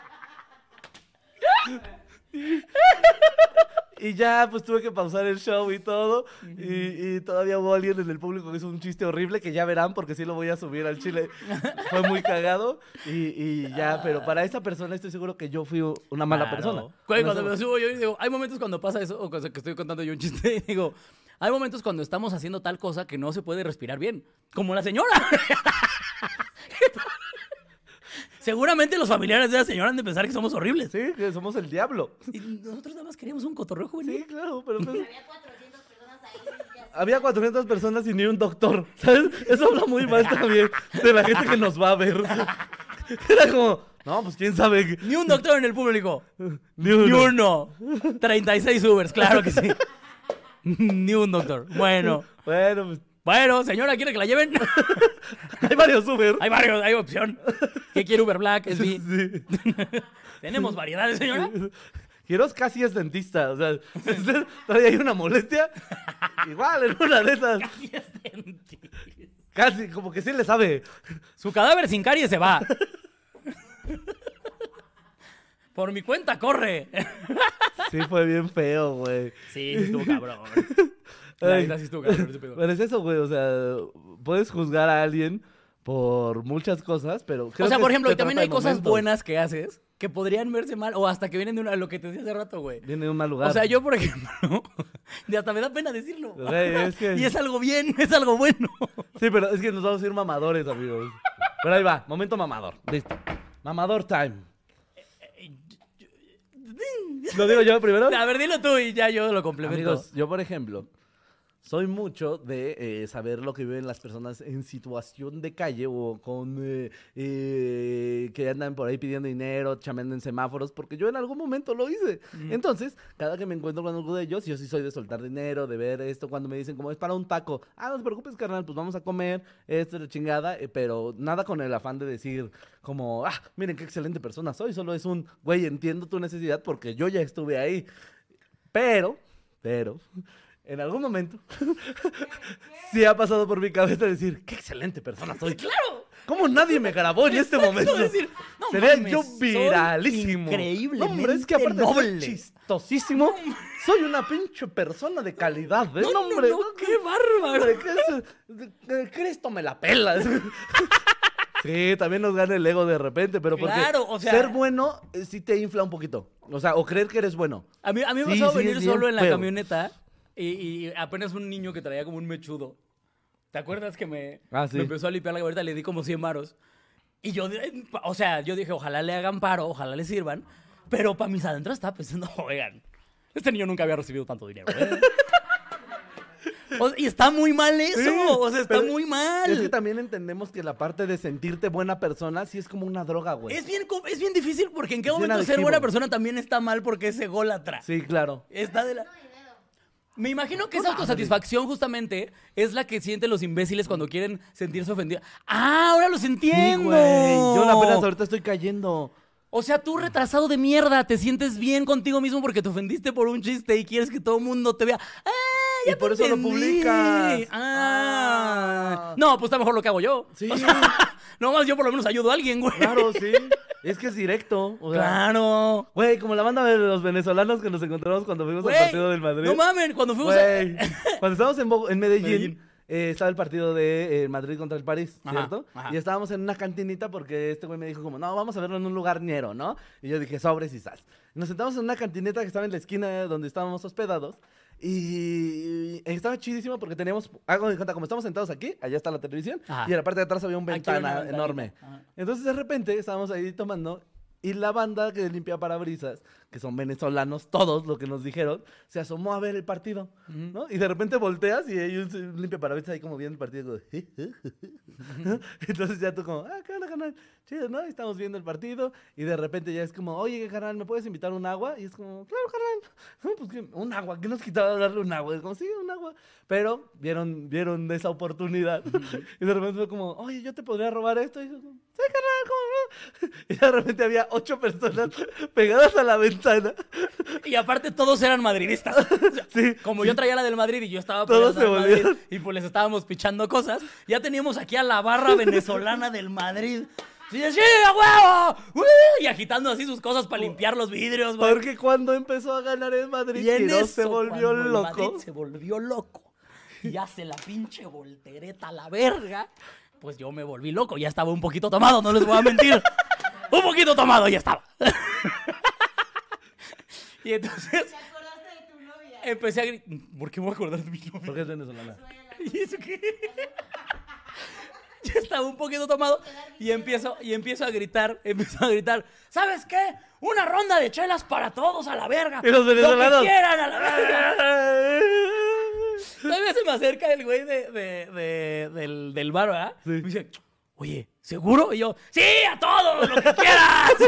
Speaker 2: Y ya, pues tuve que pausar el show y todo. Y, y todavía hubo alguien en el público que hizo un chiste horrible que ya verán porque sí lo voy a subir al chile. Fue muy cagado. Y, y ya, pero para esa persona estoy seguro que yo fui una mala
Speaker 1: Claro.
Speaker 2: persona.
Speaker 1: Cuando me subo yo y digo, hay momentos cuando pasa eso, o cuando que estoy contando yo un chiste, y digo, hay momentos cuando estamos haciendo tal cosa que no se puede respirar bien. Como la señora. Seguramente los familiares de la señora han de pensar que somos horribles.
Speaker 2: Sí, que somos el diablo.
Speaker 1: Y nosotros nada más queríamos un cotorreo juvenil.
Speaker 2: Sí, claro, pero pues,
Speaker 3: Había 400 personas ahí.
Speaker 2: había 400 personas y ni un doctor. ¿Sabes? Eso habla muy mal también de la gente que nos va a ver. Era como, no, pues quién sabe.
Speaker 1: Ni un doctor en el público.
Speaker 2: Ni uno.
Speaker 1: Ni uno. 36 Ubers, claro que sí. Ni un doctor. Bueno.
Speaker 2: Bueno, pues
Speaker 1: Bueno, señora, ¿quiere que la lleven?
Speaker 2: Hay varios Uber.
Speaker 1: hay varios, hay opción. ¿Qué quiere Uber Black? Es mi-
Speaker 2: Sí.
Speaker 1: ¿Tenemos variedades, señora?
Speaker 2: Quiroz casi es dentista. O sea, si usted todavía hay una molestia, igual en una de esas.
Speaker 1: Casi es dentista.
Speaker 2: Casi, como que sí le sabe.
Speaker 1: Su cadáver sin caries se va. Por mi cuenta, corre.
Speaker 2: Sí, fue bien feo, güey.
Speaker 1: Sí, sí estuvo cabrón.
Speaker 2: Ay,
Speaker 1: cabrón ese pedo.
Speaker 2: Pero es eso, güey. O sea, puedes juzgar a alguien por muchas cosas, pero. creo
Speaker 1: O sea,
Speaker 2: que
Speaker 1: por ejemplo,
Speaker 2: se
Speaker 1: también hay cosas
Speaker 2: momentos.
Speaker 1: buenas que haces que podrían verse mal o hasta que vienen de una, lo que te decía hace rato, güey.
Speaker 2: Viene de un mal lugar.
Speaker 1: O sea, yo, por ejemplo, y hasta me da pena decirlo.
Speaker 2: Güey, es que-
Speaker 1: Y es algo bien, es algo bueno.
Speaker 2: Sí, pero es que nos vamos a ir mamadores, amigos. Pero ahí va, momento mamador. Listo. Mamador time. ¿Lo digo yo primero?
Speaker 1: A ver, dilo tú y ya yo lo complemento.
Speaker 2: Amigos, yo por ejemplo, soy mucho de eh, saber lo que viven las personas en situación de calle o con eh, eh, que andan por ahí pidiendo dinero, chameando en semáforos, porque yo en algún momento lo hice. Entonces, cada que me encuentro con alguno de ellos, yo sí soy de soltar dinero, de ver esto, cuando me dicen como es para un taco, ah, no te preocupes, carnal, pues vamos a comer, esto es la chingada, eh, pero nada con el afán de decir como, ah, miren qué excelente persona soy, solo es un, güey, entiendo tu necesidad porque yo ya estuve ahí. Pero, pero, en algún momento, sí ha pasado por mi cabeza decir, qué excelente persona soy.
Speaker 1: ¡Claro!
Speaker 2: ¿Cómo nadie me grabó en este momento?
Speaker 1: decir, no
Speaker 2: Sería
Speaker 1: mames,
Speaker 2: yo
Speaker 1: soy
Speaker 2: viralísimo.
Speaker 1: increíblemente
Speaker 2: No, hombre, es que aparte
Speaker 1: noble.
Speaker 2: chistosísimo, soy una pinche persona de calidad, ¿eh?
Speaker 1: No,
Speaker 2: hombre,
Speaker 1: no, qué bárbaro.
Speaker 2: ¿qué Cristo me la pela. Sí, también nos gana el ego de repente, pero porque
Speaker 1: Claro, o sea-
Speaker 2: ser bueno eh, sí te infla un poquito. O sea, o creer que eres bueno.
Speaker 1: A mí, a mí me
Speaker 2: Sí,
Speaker 1: pasó
Speaker 2: sí,
Speaker 1: venir solo en la
Speaker 2: feo.
Speaker 1: camioneta y, y apenas un niño que traía como un mechudo. ¿Te acuerdas que me,
Speaker 2: Ah, sí.
Speaker 1: me empezó a limpiar la camioneta? Le di como 100 varos. Y yo, o sea, yo dije, ojalá le hagan paro, ojalá le sirvan. Pero para mis adentros estaba pensando, oigan, este niño nunca había recibido tanto dinero. ¿eh?". O sea, y está muy mal eso.
Speaker 2: Sí,
Speaker 1: o sea, está muy mal.
Speaker 2: Es que también entendemos que la parte de sentirte buena persona sí es como una droga, güey.
Speaker 1: Es bien, es bien difícil porque en qué
Speaker 2: Es
Speaker 1: momento ser buena persona también está mal porque es ególatra.
Speaker 2: Sí, claro.
Speaker 1: Está de la... Me imagino que esa autosatisfacción justamente es la que sienten los imbéciles cuando quieren sentirse ofendidos. ¡Ah, ahora los
Speaker 2: Sí,
Speaker 1: entiendo!
Speaker 2: güey. Yo apenas ahorita estoy cayendo.
Speaker 1: O sea, tú retrasado de mierda, te sientes bien contigo mismo porque te ofendiste por un chiste y quieres que todo el mundo te vea. ¡Ah, ya
Speaker 2: Y por eso lo publicas.
Speaker 1: Ah.
Speaker 2: Ah.
Speaker 1: No, pues está mejor lo que hago yo.
Speaker 2: Sí.
Speaker 1: O sea, nomás yo por lo menos ayudo a alguien, güey.
Speaker 2: Claro, sí. Es que es directo. O sea,
Speaker 1: Claro.
Speaker 2: Güey, como la banda de los venezolanos que nos encontramos cuando fuimos
Speaker 1: Güey,
Speaker 2: al partido del Madrid.
Speaker 1: No mames, cuando fuimos a...
Speaker 2: Güey, cuando estábamos en, Bo- en Medellín,
Speaker 1: Medellín.
Speaker 2: eh, estaba el partido de eh, Madrid contra el París,
Speaker 1: Ajá,
Speaker 2: ¿cierto?
Speaker 1: ajá.
Speaker 2: Y estábamos en una cantinita porque este güey me dijo como, no, vamos a verlo en un lugar ñero, ¿no? Y yo dije, sobres y sas. Nos sentamos en una cantineta que estaba en la esquina donde estábamos hospedados. Y estaba chidísimo porque teníamos, hago de cuenta, como estamos sentados aquí, allá está la televisión,
Speaker 1: Ajá.
Speaker 2: y en la parte de atrás había un ventana enorme. Entonces de repente estábamos ahí tomando y la banda que limpia parabrisas, que son venezolanos, todos lo que nos dijeron, se asomó a ver el partido, ¿no? Y de repente volteas y hay un limpia parabrisas ahí como viendo el partido. como, Entonces ya tú como, ah, qué onda, canal, chido, ¿no? Y estamos viendo el partido y de repente ya es como, oye, carnal, ¿me puedes invitar un agua? Y es como, claro, carnal, no, pues ¿qué? un agua, ¿qué nos quitaba darle un agua? Es como, sí, un agua. Pero vieron, vieron esa oportunidad y de repente fue como, oye, yo te podría robar esto. Y yo, sí, carnal, ¿cómo? Y de repente había ocho personas pegadas a la ventana.
Speaker 1: Y aparte todos eran madridistas. O sea,
Speaker 2: Sí,
Speaker 1: Como yo traía la del Madrid y yo estaba
Speaker 2: Todos se
Speaker 1: Madrid, y pues les estábamos pichando cosas, ya teníamos aquí a la barra venezolana del Madrid. Sí, sí, huevo. ¡Uh! Y agitando así sus cosas para limpiar los vidrios, güey.
Speaker 2: Porque cuando empezó a ganar el Madrid,
Speaker 1: Y en
Speaker 2: se volvió
Speaker 1: el
Speaker 2: loco.
Speaker 1: Madrid se volvió loco y hace la pinche voltereta a la verga, pues yo me volví loco. Ya estaba un poquito tomado, no les voy a mentir. un poquito tomado ya estaba. y entonces
Speaker 3: ¿Te acordaste de tu novia?
Speaker 1: empecé a gritar. ¿Por qué me voy a acordar de mi novia?
Speaker 2: Porque es venezolana.
Speaker 1: ¿Y eso qué? Yo estaba un poquito tomado y empiezo, y empiezo a gritar, empiezo a gritar, ¿sabes qué? Una ronda de chelas para todos a la verga.
Speaker 2: Y los venezolanos.
Speaker 1: Lo que quieran a la verga. Todavía se me acerca el güey de, de- de- del, del bar, ¿verdad?
Speaker 2: Sí.
Speaker 1: Me dice, oye, ¿seguro? Y yo, ¡sí, a todos, lo que quieras!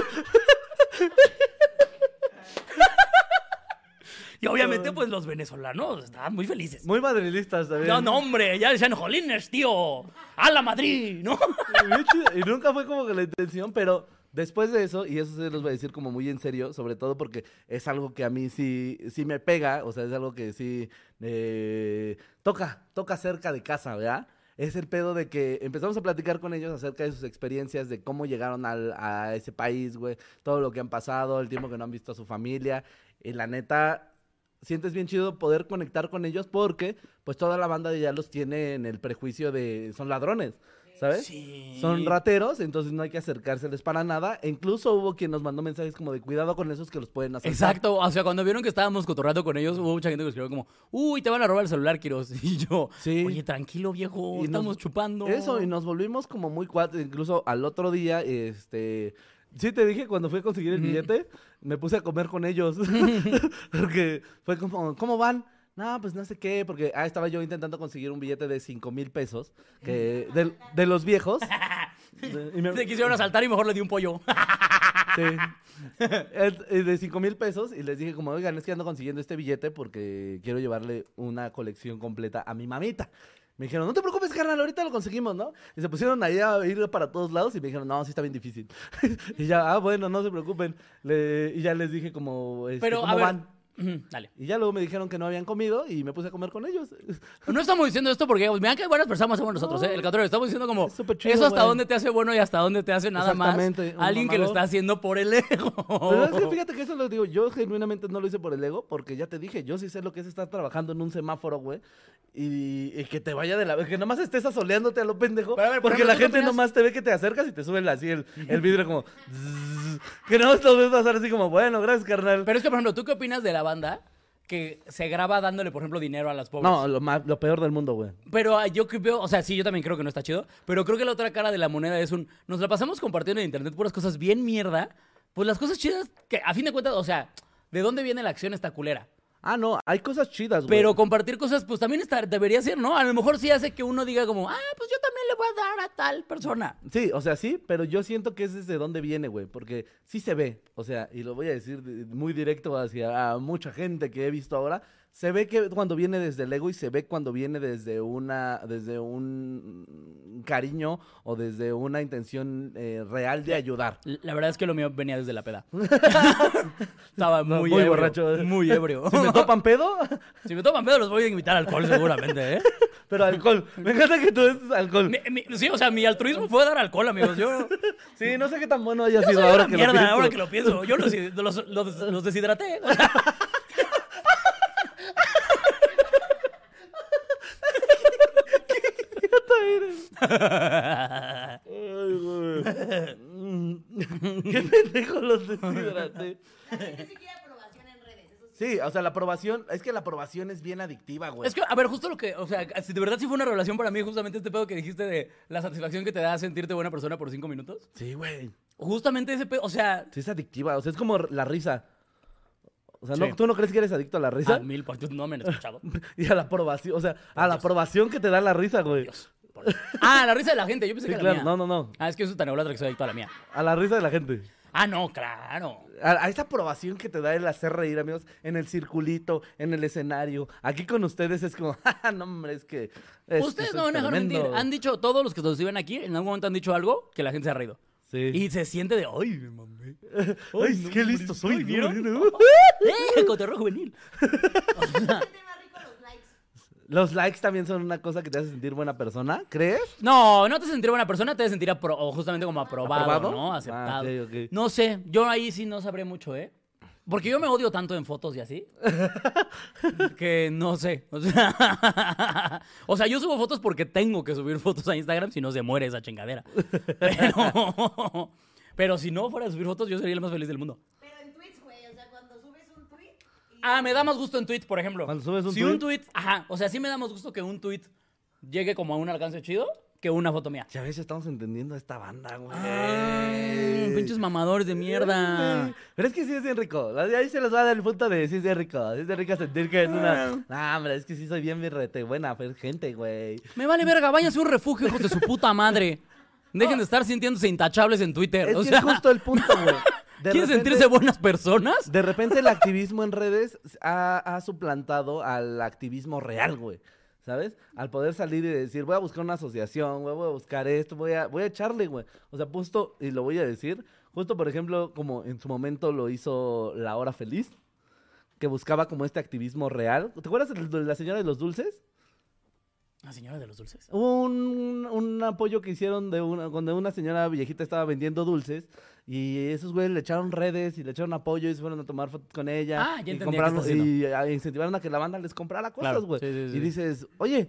Speaker 1: Y obviamente, pues los venezolanos estaban muy felices.
Speaker 2: Muy madrilistas también.
Speaker 1: No, no, hombre, ya decían, jolines, tío, a la Madrid, ¿no?
Speaker 2: Y nunca fue como que la intención, pero después de eso, y eso se los voy a decir como muy en serio, sobre todo porque es algo que a mí sí, sí me pega, o sea, es algo que sí eh, toca, toca cerca de casa, ¿verdad? Es el pedo de que empezamos a platicar con ellos acerca de sus experiencias, de cómo llegaron al- a ese país, güey, todo lo que han pasado, el tiempo que no han visto a su familia. Y la neta, sientes bien chido poder conectar con ellos porque, pues, toda la banda ya los tiene en el prejuicio de son ladrones, ¿sabes?
Speaker 1: Sí.
Speaker 2: Son rateros, entonces no hay que acercárseles para nada. E incluso hubo quien nos mandó mensajes como de cuidado con esos que los pueden hacer.
Speaker 1: Exacto, o sea, cuando vieron que estábamos cotorreando con ellos, hubo mucha gente que escribió como, uy, te van a robar el celular, Kiros. Y yo,
Speaker 2: Sí.
Speaker 1: oye, tranquilo, viejo,
Speaker 2: Y nos-
Speaker 1: estamos chupando.
Speaker 2: Eso, y nos volvimos como muy cuates. Incluso al otro día, este. Sí, te dije, cuando fui a conseguir el billete, me puse a comer con ellos. porque fue como, ¿cómo van? No, pues no sé qué, porque ah, estaba yo intentando conseguir un billete de 5 mil pesos, que de, de los viejos. Y me-
Speaker 1: Te quisieron asaltar y mejor le di un pollo.
Speaker 2: Sí. De 5 mil pesos y les dije como, oigan, es que ando consiguiendo este billete porque quiero llevarle una colección completa a mi mamita. Me dijeron, no te preocupes, carnal, ahorita lo conseguimos, ¿no? Y se pusieron ahí a ir para todos lados y me dijeron, no, sí está bien difícil. y ya, ah, bueno, no se preocupen. Le- y ya les dije como, este,
Speaker 1: Pero,
Speaker 2: ¿cómo
Speaker 1: a ver,
Speaker 2: van?
Speaker 1: Dale.
Speaker 2: Y ya luego me dijeron que no habían comido y me puse a comer con ellos.
Speaker 1: No estamos diciendo esto porque, mira que buenas personas somos nosotros, ¿eh? El contrario, estamos diciendo como,
Speaker 2: Es súper chido,
Speaker 1: eso hasta
Speaker 2: güey.
Speaker 1: dónde te hace bueno y hasta dónde te hace nada más alguien que lo está haciendo por el ego.
Speaker 2: Pero es que fíjate que eso lo digo, yo genuinamente no lo hice por el ego, porque ya te dije, yo sí sé lo que es estar trabajando en un semáforo, güey, y, y que te vaya de la que nomás estés asoleándote a lo pendejo,
Speaker 1: Pero a ver, por
Speaker 2: porque la
Speaker 1: ¿tú qué
Speaker 2: gente
Speaker 1: opinas?
Speaker 2: nomás te ve que te acercas y te sube así el, el vidrio como, zzzz, que no lo ves pasar así como, bueno, gracias, carnal.
Speaker 1: Pero es que, por ejemplo, ¿tú qué opinas de la banda que se graba dándole, por ejemplo, dinero a las pobres?
Speaker 2: no, lo, más, lo peor del mundo, güey.
Speaker 1: Pero ah, yo creo, o sea, sí, yo también creo que no está chido, pero creo que la otra cara de la moneda es un, nos la pasamos compartiendo en internet puras cosas bien mierda, pues las cosas chidas que a fin de cuentas, o sea, ¿de dónde viene la acción esta culera?
Speaker 2: Ah, no, hay cosas chidas, güey.
Speaker 1: Pero compartir cosas, pues también está, debería ser, ¿no? A lo mejor sí hace que uno diga como, ah, pues yo también le voy a dar a tal persona.
Speaker 2: Sí, o sea, sí, pero yo siento que es desde dónde viene, güey, porque sí se ve, o sea, y lo voy a decir de- muy directo hacia a mucha gente que he visto ahora, se ve que cuando viene desde el ego y se ve cuando viene desde una, desde un cariño o desde una intención eh, real de ayudar.
Speaker 1: La verdad es que lo mío venía desde la peda. Estaba muy,
Speaker 2: muy
Speaker 1: ebrio,
Speaker 2: borracho.
Speaker 1: Muy ebrio.
Speaker 2: Si me topan pedo,
Speaker 1: si me toman pedo los voy a invitar al alcohol seguramente, ¿eh?
Speaker 2: pero alcohol. Me encanta que tú es alcohol.
Speaker 1: Mi- mi- sí, o sea, mi altruismo fue dar alcohol, amigos. Yo,
Speaker 2: Sí, no sé qué tan bueno haya
Speaker 1: yo
Speaker 2: sido
Speaker 1: soy
Speaker 2: ahora
Speaker 1: una
Speaker 2: que
Speaker 1: mierda,
Speaker 2: lo pienso.
Speaker 1: ahora que lo pienso. Yo los, los, los- los deshidraté.
Speaker 2: Ay, güey. Qué pendejo los deshidraté.
Speaker 3: Sí.
Speaker 2: O sea, la aprobación, es que la aprobación es bien adictiva, güey.
Speaker 1: Es que, a ver, justo lo que, o sea, si de verdad sí fue una revelación para mí, justamente este pedo que dijiste de la satisfacción que te da sentirte buena persona por cinco minutos.
Speaker 2: Sí, güey.
Speaker 1: Justamente ese pedo, o sea,
Speaker 2: Sí, es adictiva. O sea, es como la risa. O sea,
Speaker 1: Sí.
Speaker 2: ¿no, ¿tú no crees que eres adicto a la risa?
Speaker 1: a mil, por no me han escuchado.
Speaker 2: Y a la aprobación. O sea, a la aprobación que te da la risa, güey.
Speaker 1: Dios. Por- Ah, la risa de la gente, yo pensé
Speaker 2: Sí,
Speaker 1: que
Speaker 2: claro.
Speaker 1: la mía.
Speaker 2: No, no, no.
Speaker 1: Ah, es que yo soy tan ególatra que soy adicto a la mía.
Speaker 2: A la risa de la gente.
Speaker 1: Ah, no, claro.
Speaker 2: A, a esa aprobación que te da el hacer reír, amigos, en el circulito, en el escenario. Aquí con ustedes es como, "Ja, no, hombre, es que. es que
Speaker 1: Ustedes
Speaker 2: soy
Speaker 1: no van a dejar
Speaker 2: tremendo".
Speaker 1: mentir. Han dicho, todos los que nos ven aquí, en algún momento han dicho algo que la gente se ha reído.
Speaker 2: Sí.
Speaker 1: Y se siente de, ay, me mamé.
Speaker 2: Ay, qué listo soy, ¿no?
Speaker 1: ¿vieron? ¡Eh, cotorreo juvenil!
Speaker 3: Se siente más rico los likes.
Speaker 2: Los likes también son una cosa que te hace sentir buena persona, ¿crees?
Speaker 1: No, no te sentiré buena persona, te hace sentir apro- o justamente como aprobado,
Speaker 2: ¿Aprobado?
Speaker 1: ¿no?
Speaker 2: Ah,
Speaker 1: Aceptado.
Speaker 2: ok, ok.
Speaker 1: No sé, yo ahí sí no sabré mucho, ¿eh? Porque yo me odio tanto en fotos y así. que no sé. O sea, o sea, yo subo fotos porque tengo que subir fotos a Instagram si no se muere esa chingadera. Pero, pero si no fuera a subir fotos, yo sería el más feliz del mundo.
Speaker 3: Pero en tweets, güey. O sea, cuando subes un tweet. y-
Speaker 1: Ah, me da más gusto en tweet, por ejemplo.
Speaker 2: Cuando subes un
Speaker 1: si un tweet, ajá, o sea, sí me da más gusto que un tweet llegue como a un alcance chido que una foto mía.
Speaker 2: Ya ves, estamos entendiendo a esta banda, güey.
Speaker 1: Ay, pinches mamadores de mierda.
Speaker 2: Pero es que sí es bien rico. Ahí se los va a dar el punto de sí es bien rico. Sí es bien rico sentir que es una. No, hombre, es que sí soy bien birrete. Buena gente, güey.
Speaker 1: Me vale verga, váyanse a un refugio, hijos de su puta madre. Dejen de estar sintiéndose intachables en Twitter.
Speaker 2: Es
Speaker 1: o
Speaker 2: que
Speaker 1: sea,
Speaker 2: es justo el punto, güey. De
Speaker 1: ¿Quieren
Speaker 2: repente-
Speaker 1: sentirse buenas personas?
Speaker 2: De repente el activismo en redes ha, ha suplantado al activismo real, güey. ¿Sabes? Al poder salir y decir, voy a buscar una asociación, güey, voy a buscar esto, voy a, voy a echarle, güey. O sea, justo, y lo voy a decir, justo por ejemplo, como en su momento lo hizo La Hora Feliz, que buscaba como este activismo real. ¿Te acuerdas de la señora de los dulces?
Speaker 1: La señora de los dulces.
Speaker 2: Un, un apoyo que hicieron de una, cuando una señora viejita estaba vendiendo dulces y esos güeyes le echaron redes y le echaron apoyo y se fueron a tomar fotos con ella.
Speaker 1: Ah, ya
Speaker 2: y compraron- y a- incentivaron a que la banda les comprara cosas,
Speaker 1: Claro,
Speaker 2: güey.
Speaker 1: sí, sí, sí.
Speaker 2: Y dices, oye,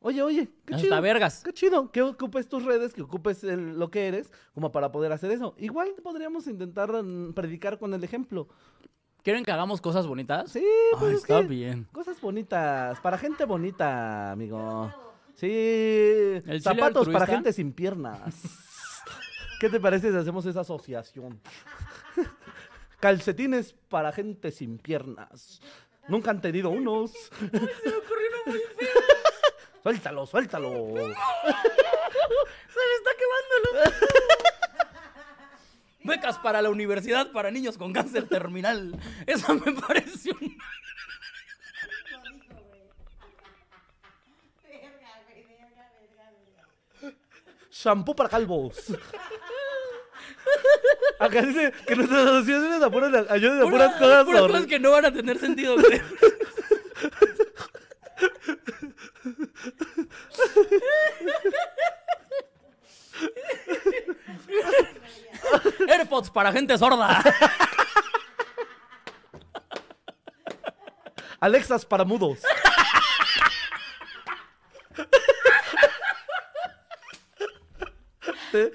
Speaker 2: oye, oye, qué
Speaker 1: Hasta
Speaker 2: chido.
Speaker 1: vergas.
Speaker 2: Qué chido, que ocupes tus redes, que ocupes el- lo que eres, como para poder hacer eso. Igual podríamos intentar mm, predicar con el ejemplo.
Speaker 1: ¿Quieren que hagamos cosas bonitas?
Speaker 2: Sí,
Speaker 1: Ay,
Speaker 2: pues es
Speaker 1: está
Speaker 2: que
Speaker 1: bien.
Speaker 2: Cosas bonitas, para gente bonita, amigo. Sí,
Speaker 1: chile
Speaker 2: zapatos para gente sin piernas. ¿Qué te parece si hacemos esa asociación? Calcetines para gente sin piernas. Nunca han tenido unos. Suéltalo, suéltalo.
Speaker 1: ¡Se me está quemando Becas para la universidad para niños con cáncer terminal. Esa me pareció. un-.
Speaker 2: Shampoo para calvos. Acá dice que nuestras asociaciones apuran, ayudan a puras
Speaker 1: Pura-
Speaker 2: cosas
Speaker 1: puras cosas que no van a tener sentido, creo. AirPods para gente sorda.
Speaker 2: Alexas para mudos. Se-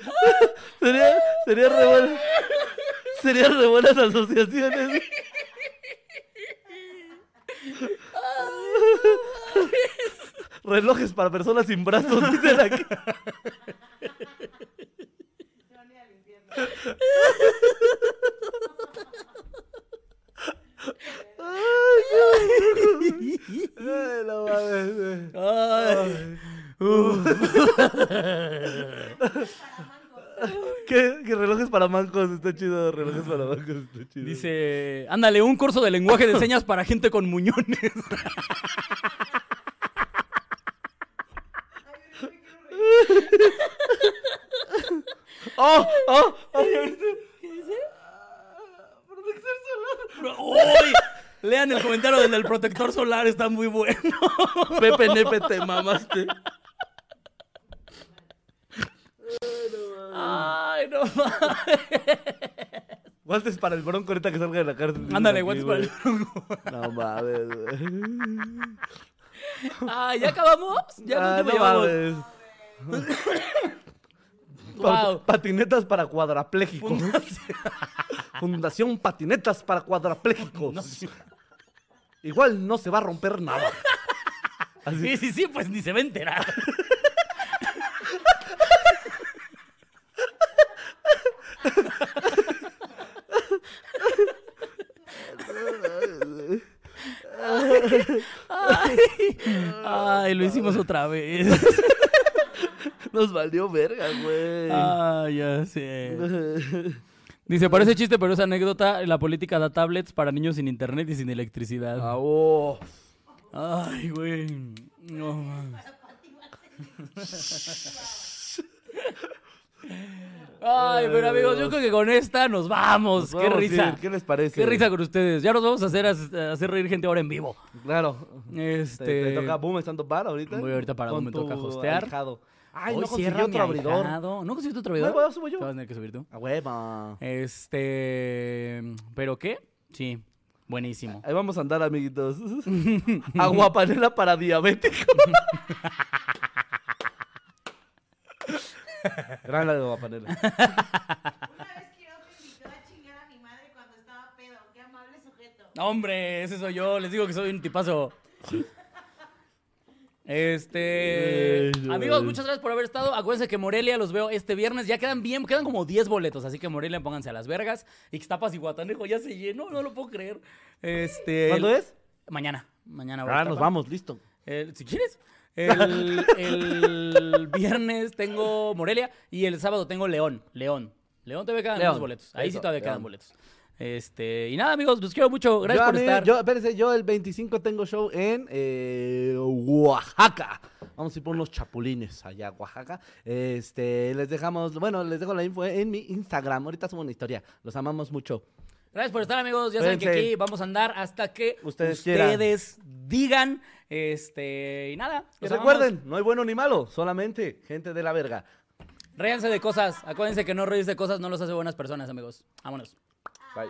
Speaker 2: sería, re buena. Sería re buenas asociaciones. Relojes para personas sin brazos, dicen aquí.
Speaker 3: Se van a ir al infierno.
Speaker 2: Ay, no mames, güey.
Speaker 1: Ay.
Speaker 2: ¿Qué, qué relojes para mancos? Está chido, relojes para mancos, está chido.
Speaker 1: Dice, ándale, un curso de lenguaje de señas para gente con muñones.
Speaker 2: ¡Oh! ¡Oh! ¡Oh! ¿ya viste?
Speaker 1: ¡Uy! Lean el comentario del, del protector solar, está muy bueno.
Speaker 2: Pepe Nepe, te mamaste.
Speaker 1: Ay, no mames.
Speaker 2: Guantes para el bronco ahorita que salga de la cárcel.
Speaker 1: Ándale, guantes para el
Speaker 2: güey. No mames.
Speaker 1: Ay, ¿ya acabamos? ¿Ya
Speaker 2: Ah, no mames.
Speaker 1: Wow.
Speaker 2: Patinetas para cuadraplégicos. Fundación Patinetas para cuadraplégicos. Igual no se va a romper nada. Así.
Speaker 1: Sí, sí, sí, pues ni se va a enterar. Ay, ay, lo hicimos otra vez.
Speaker 2: Nos valió verga, güey.
Speaker 1: Ah, ya sé. Dice, parece chiste, pero es anécdota. La política da tablets para niños sin internet y sin electricidad.
Speaker 2: Ah, oh.
Speaker 1: Ay, güey. No mames. Ay, pero amigos, yo creo que con esta nos vamos.
Speaker 2: Nos
Speaker 1: Qué
Speaker 2: vamos
Speaker 1: risa.
Speaker 2: ¿Qué les parece?
Speaker 1: Qué risa con ustedes. Ya nos vamos a hacer, a hacer reír gente ahora en vivo.
Speaker 2: Claro.
Speaker 1: Este.
Speaker 2: ¿Te, te toca Boom estando bar ahorita?
Speaker 1: Voy ahorita para Boom, me toca hostear.
Speaker 2: Ay,
Speaker 1: Hoy
Speaker 2: no conseguí
Speaker 1: cierra
Speaker 2: otro abridor.
Speaker 1: ahijado. ¿No conseguiste otro abridor?
Speaker 2: Voy, subo yo.
Speaker 1: Te vas a tener que subir tú.
Speaker 2: A hueva.
Speaker 1: Este. ¿Pero qué? Sí. Buenísimo.
Speaker 2: Ahí vamos a andar, amiguitos. Aguapanela para diabéticos. Gran la de aguapanela.
Speaker 3: Una vez Quiroz me invitó a chingar a mi madre cuando estaba pedo. Qué amable sujeto.
Speaker 1: No, hombre, ese soy yo. Les digo que soy un tipazo. Este. Amigos,
Speaker 2: mames.
Speaker 1: muchas gracias por haber estado. Acuérdense que Morelia los veo este viernes. Ya quedan bien, quedan como 10 boletos. Así que Morelia, pónganse a las vergas. Ixtapas y Guatanejo ya se llenó, no lo puedo creer. Este.
Speaker 2: ¿Cuándo es?
Speaker 1: Mañana. Mañana voy a
Speaker 2: Ah,
Speaker 1: Ixtapa.
Speaker 2: nos vamos, listo.
Speaker 1: El- si quieres. El, el viernes tengo Morelia y el sábado tengo León. León. León TV quedan
Speaker 2: León,
Speaker 1: unos boletos. Ahí sí todavía quedan boletos. Este, y nada, amigos, los quiero mucho. Gracias
Speaker 2: yo,
Speaker 1: por
Speaker 2: mí-
Speaker 1: estar.
Speaker 2: Yo, espérense, yo el 25 tengo show en eh, Oaxaca. Vamos a ir por unos chapulines allá Oaxaca. Este, les dejamos, bueno, les dejo la info en mi Instagram. Ahorita subo una historia. Los amamos mucho.
Speaker 1: Gracias por estar, amigos. Ya saben que aquí vamos a andar hasta que
Speaker 2: Ustedes
Speaker 1: digan. Este, y nada. Los
Speaker 2: recuerden,
Speaker 1: amamos.
Speaker 2: no hay bueno ni malo, solamente gente de la verga.
Speaker 1: Ríanse de cosas. Acuérdense que no reírse de cosas no los hace buenas personas, amigos. Vámonos.
Speaker 2: Bye.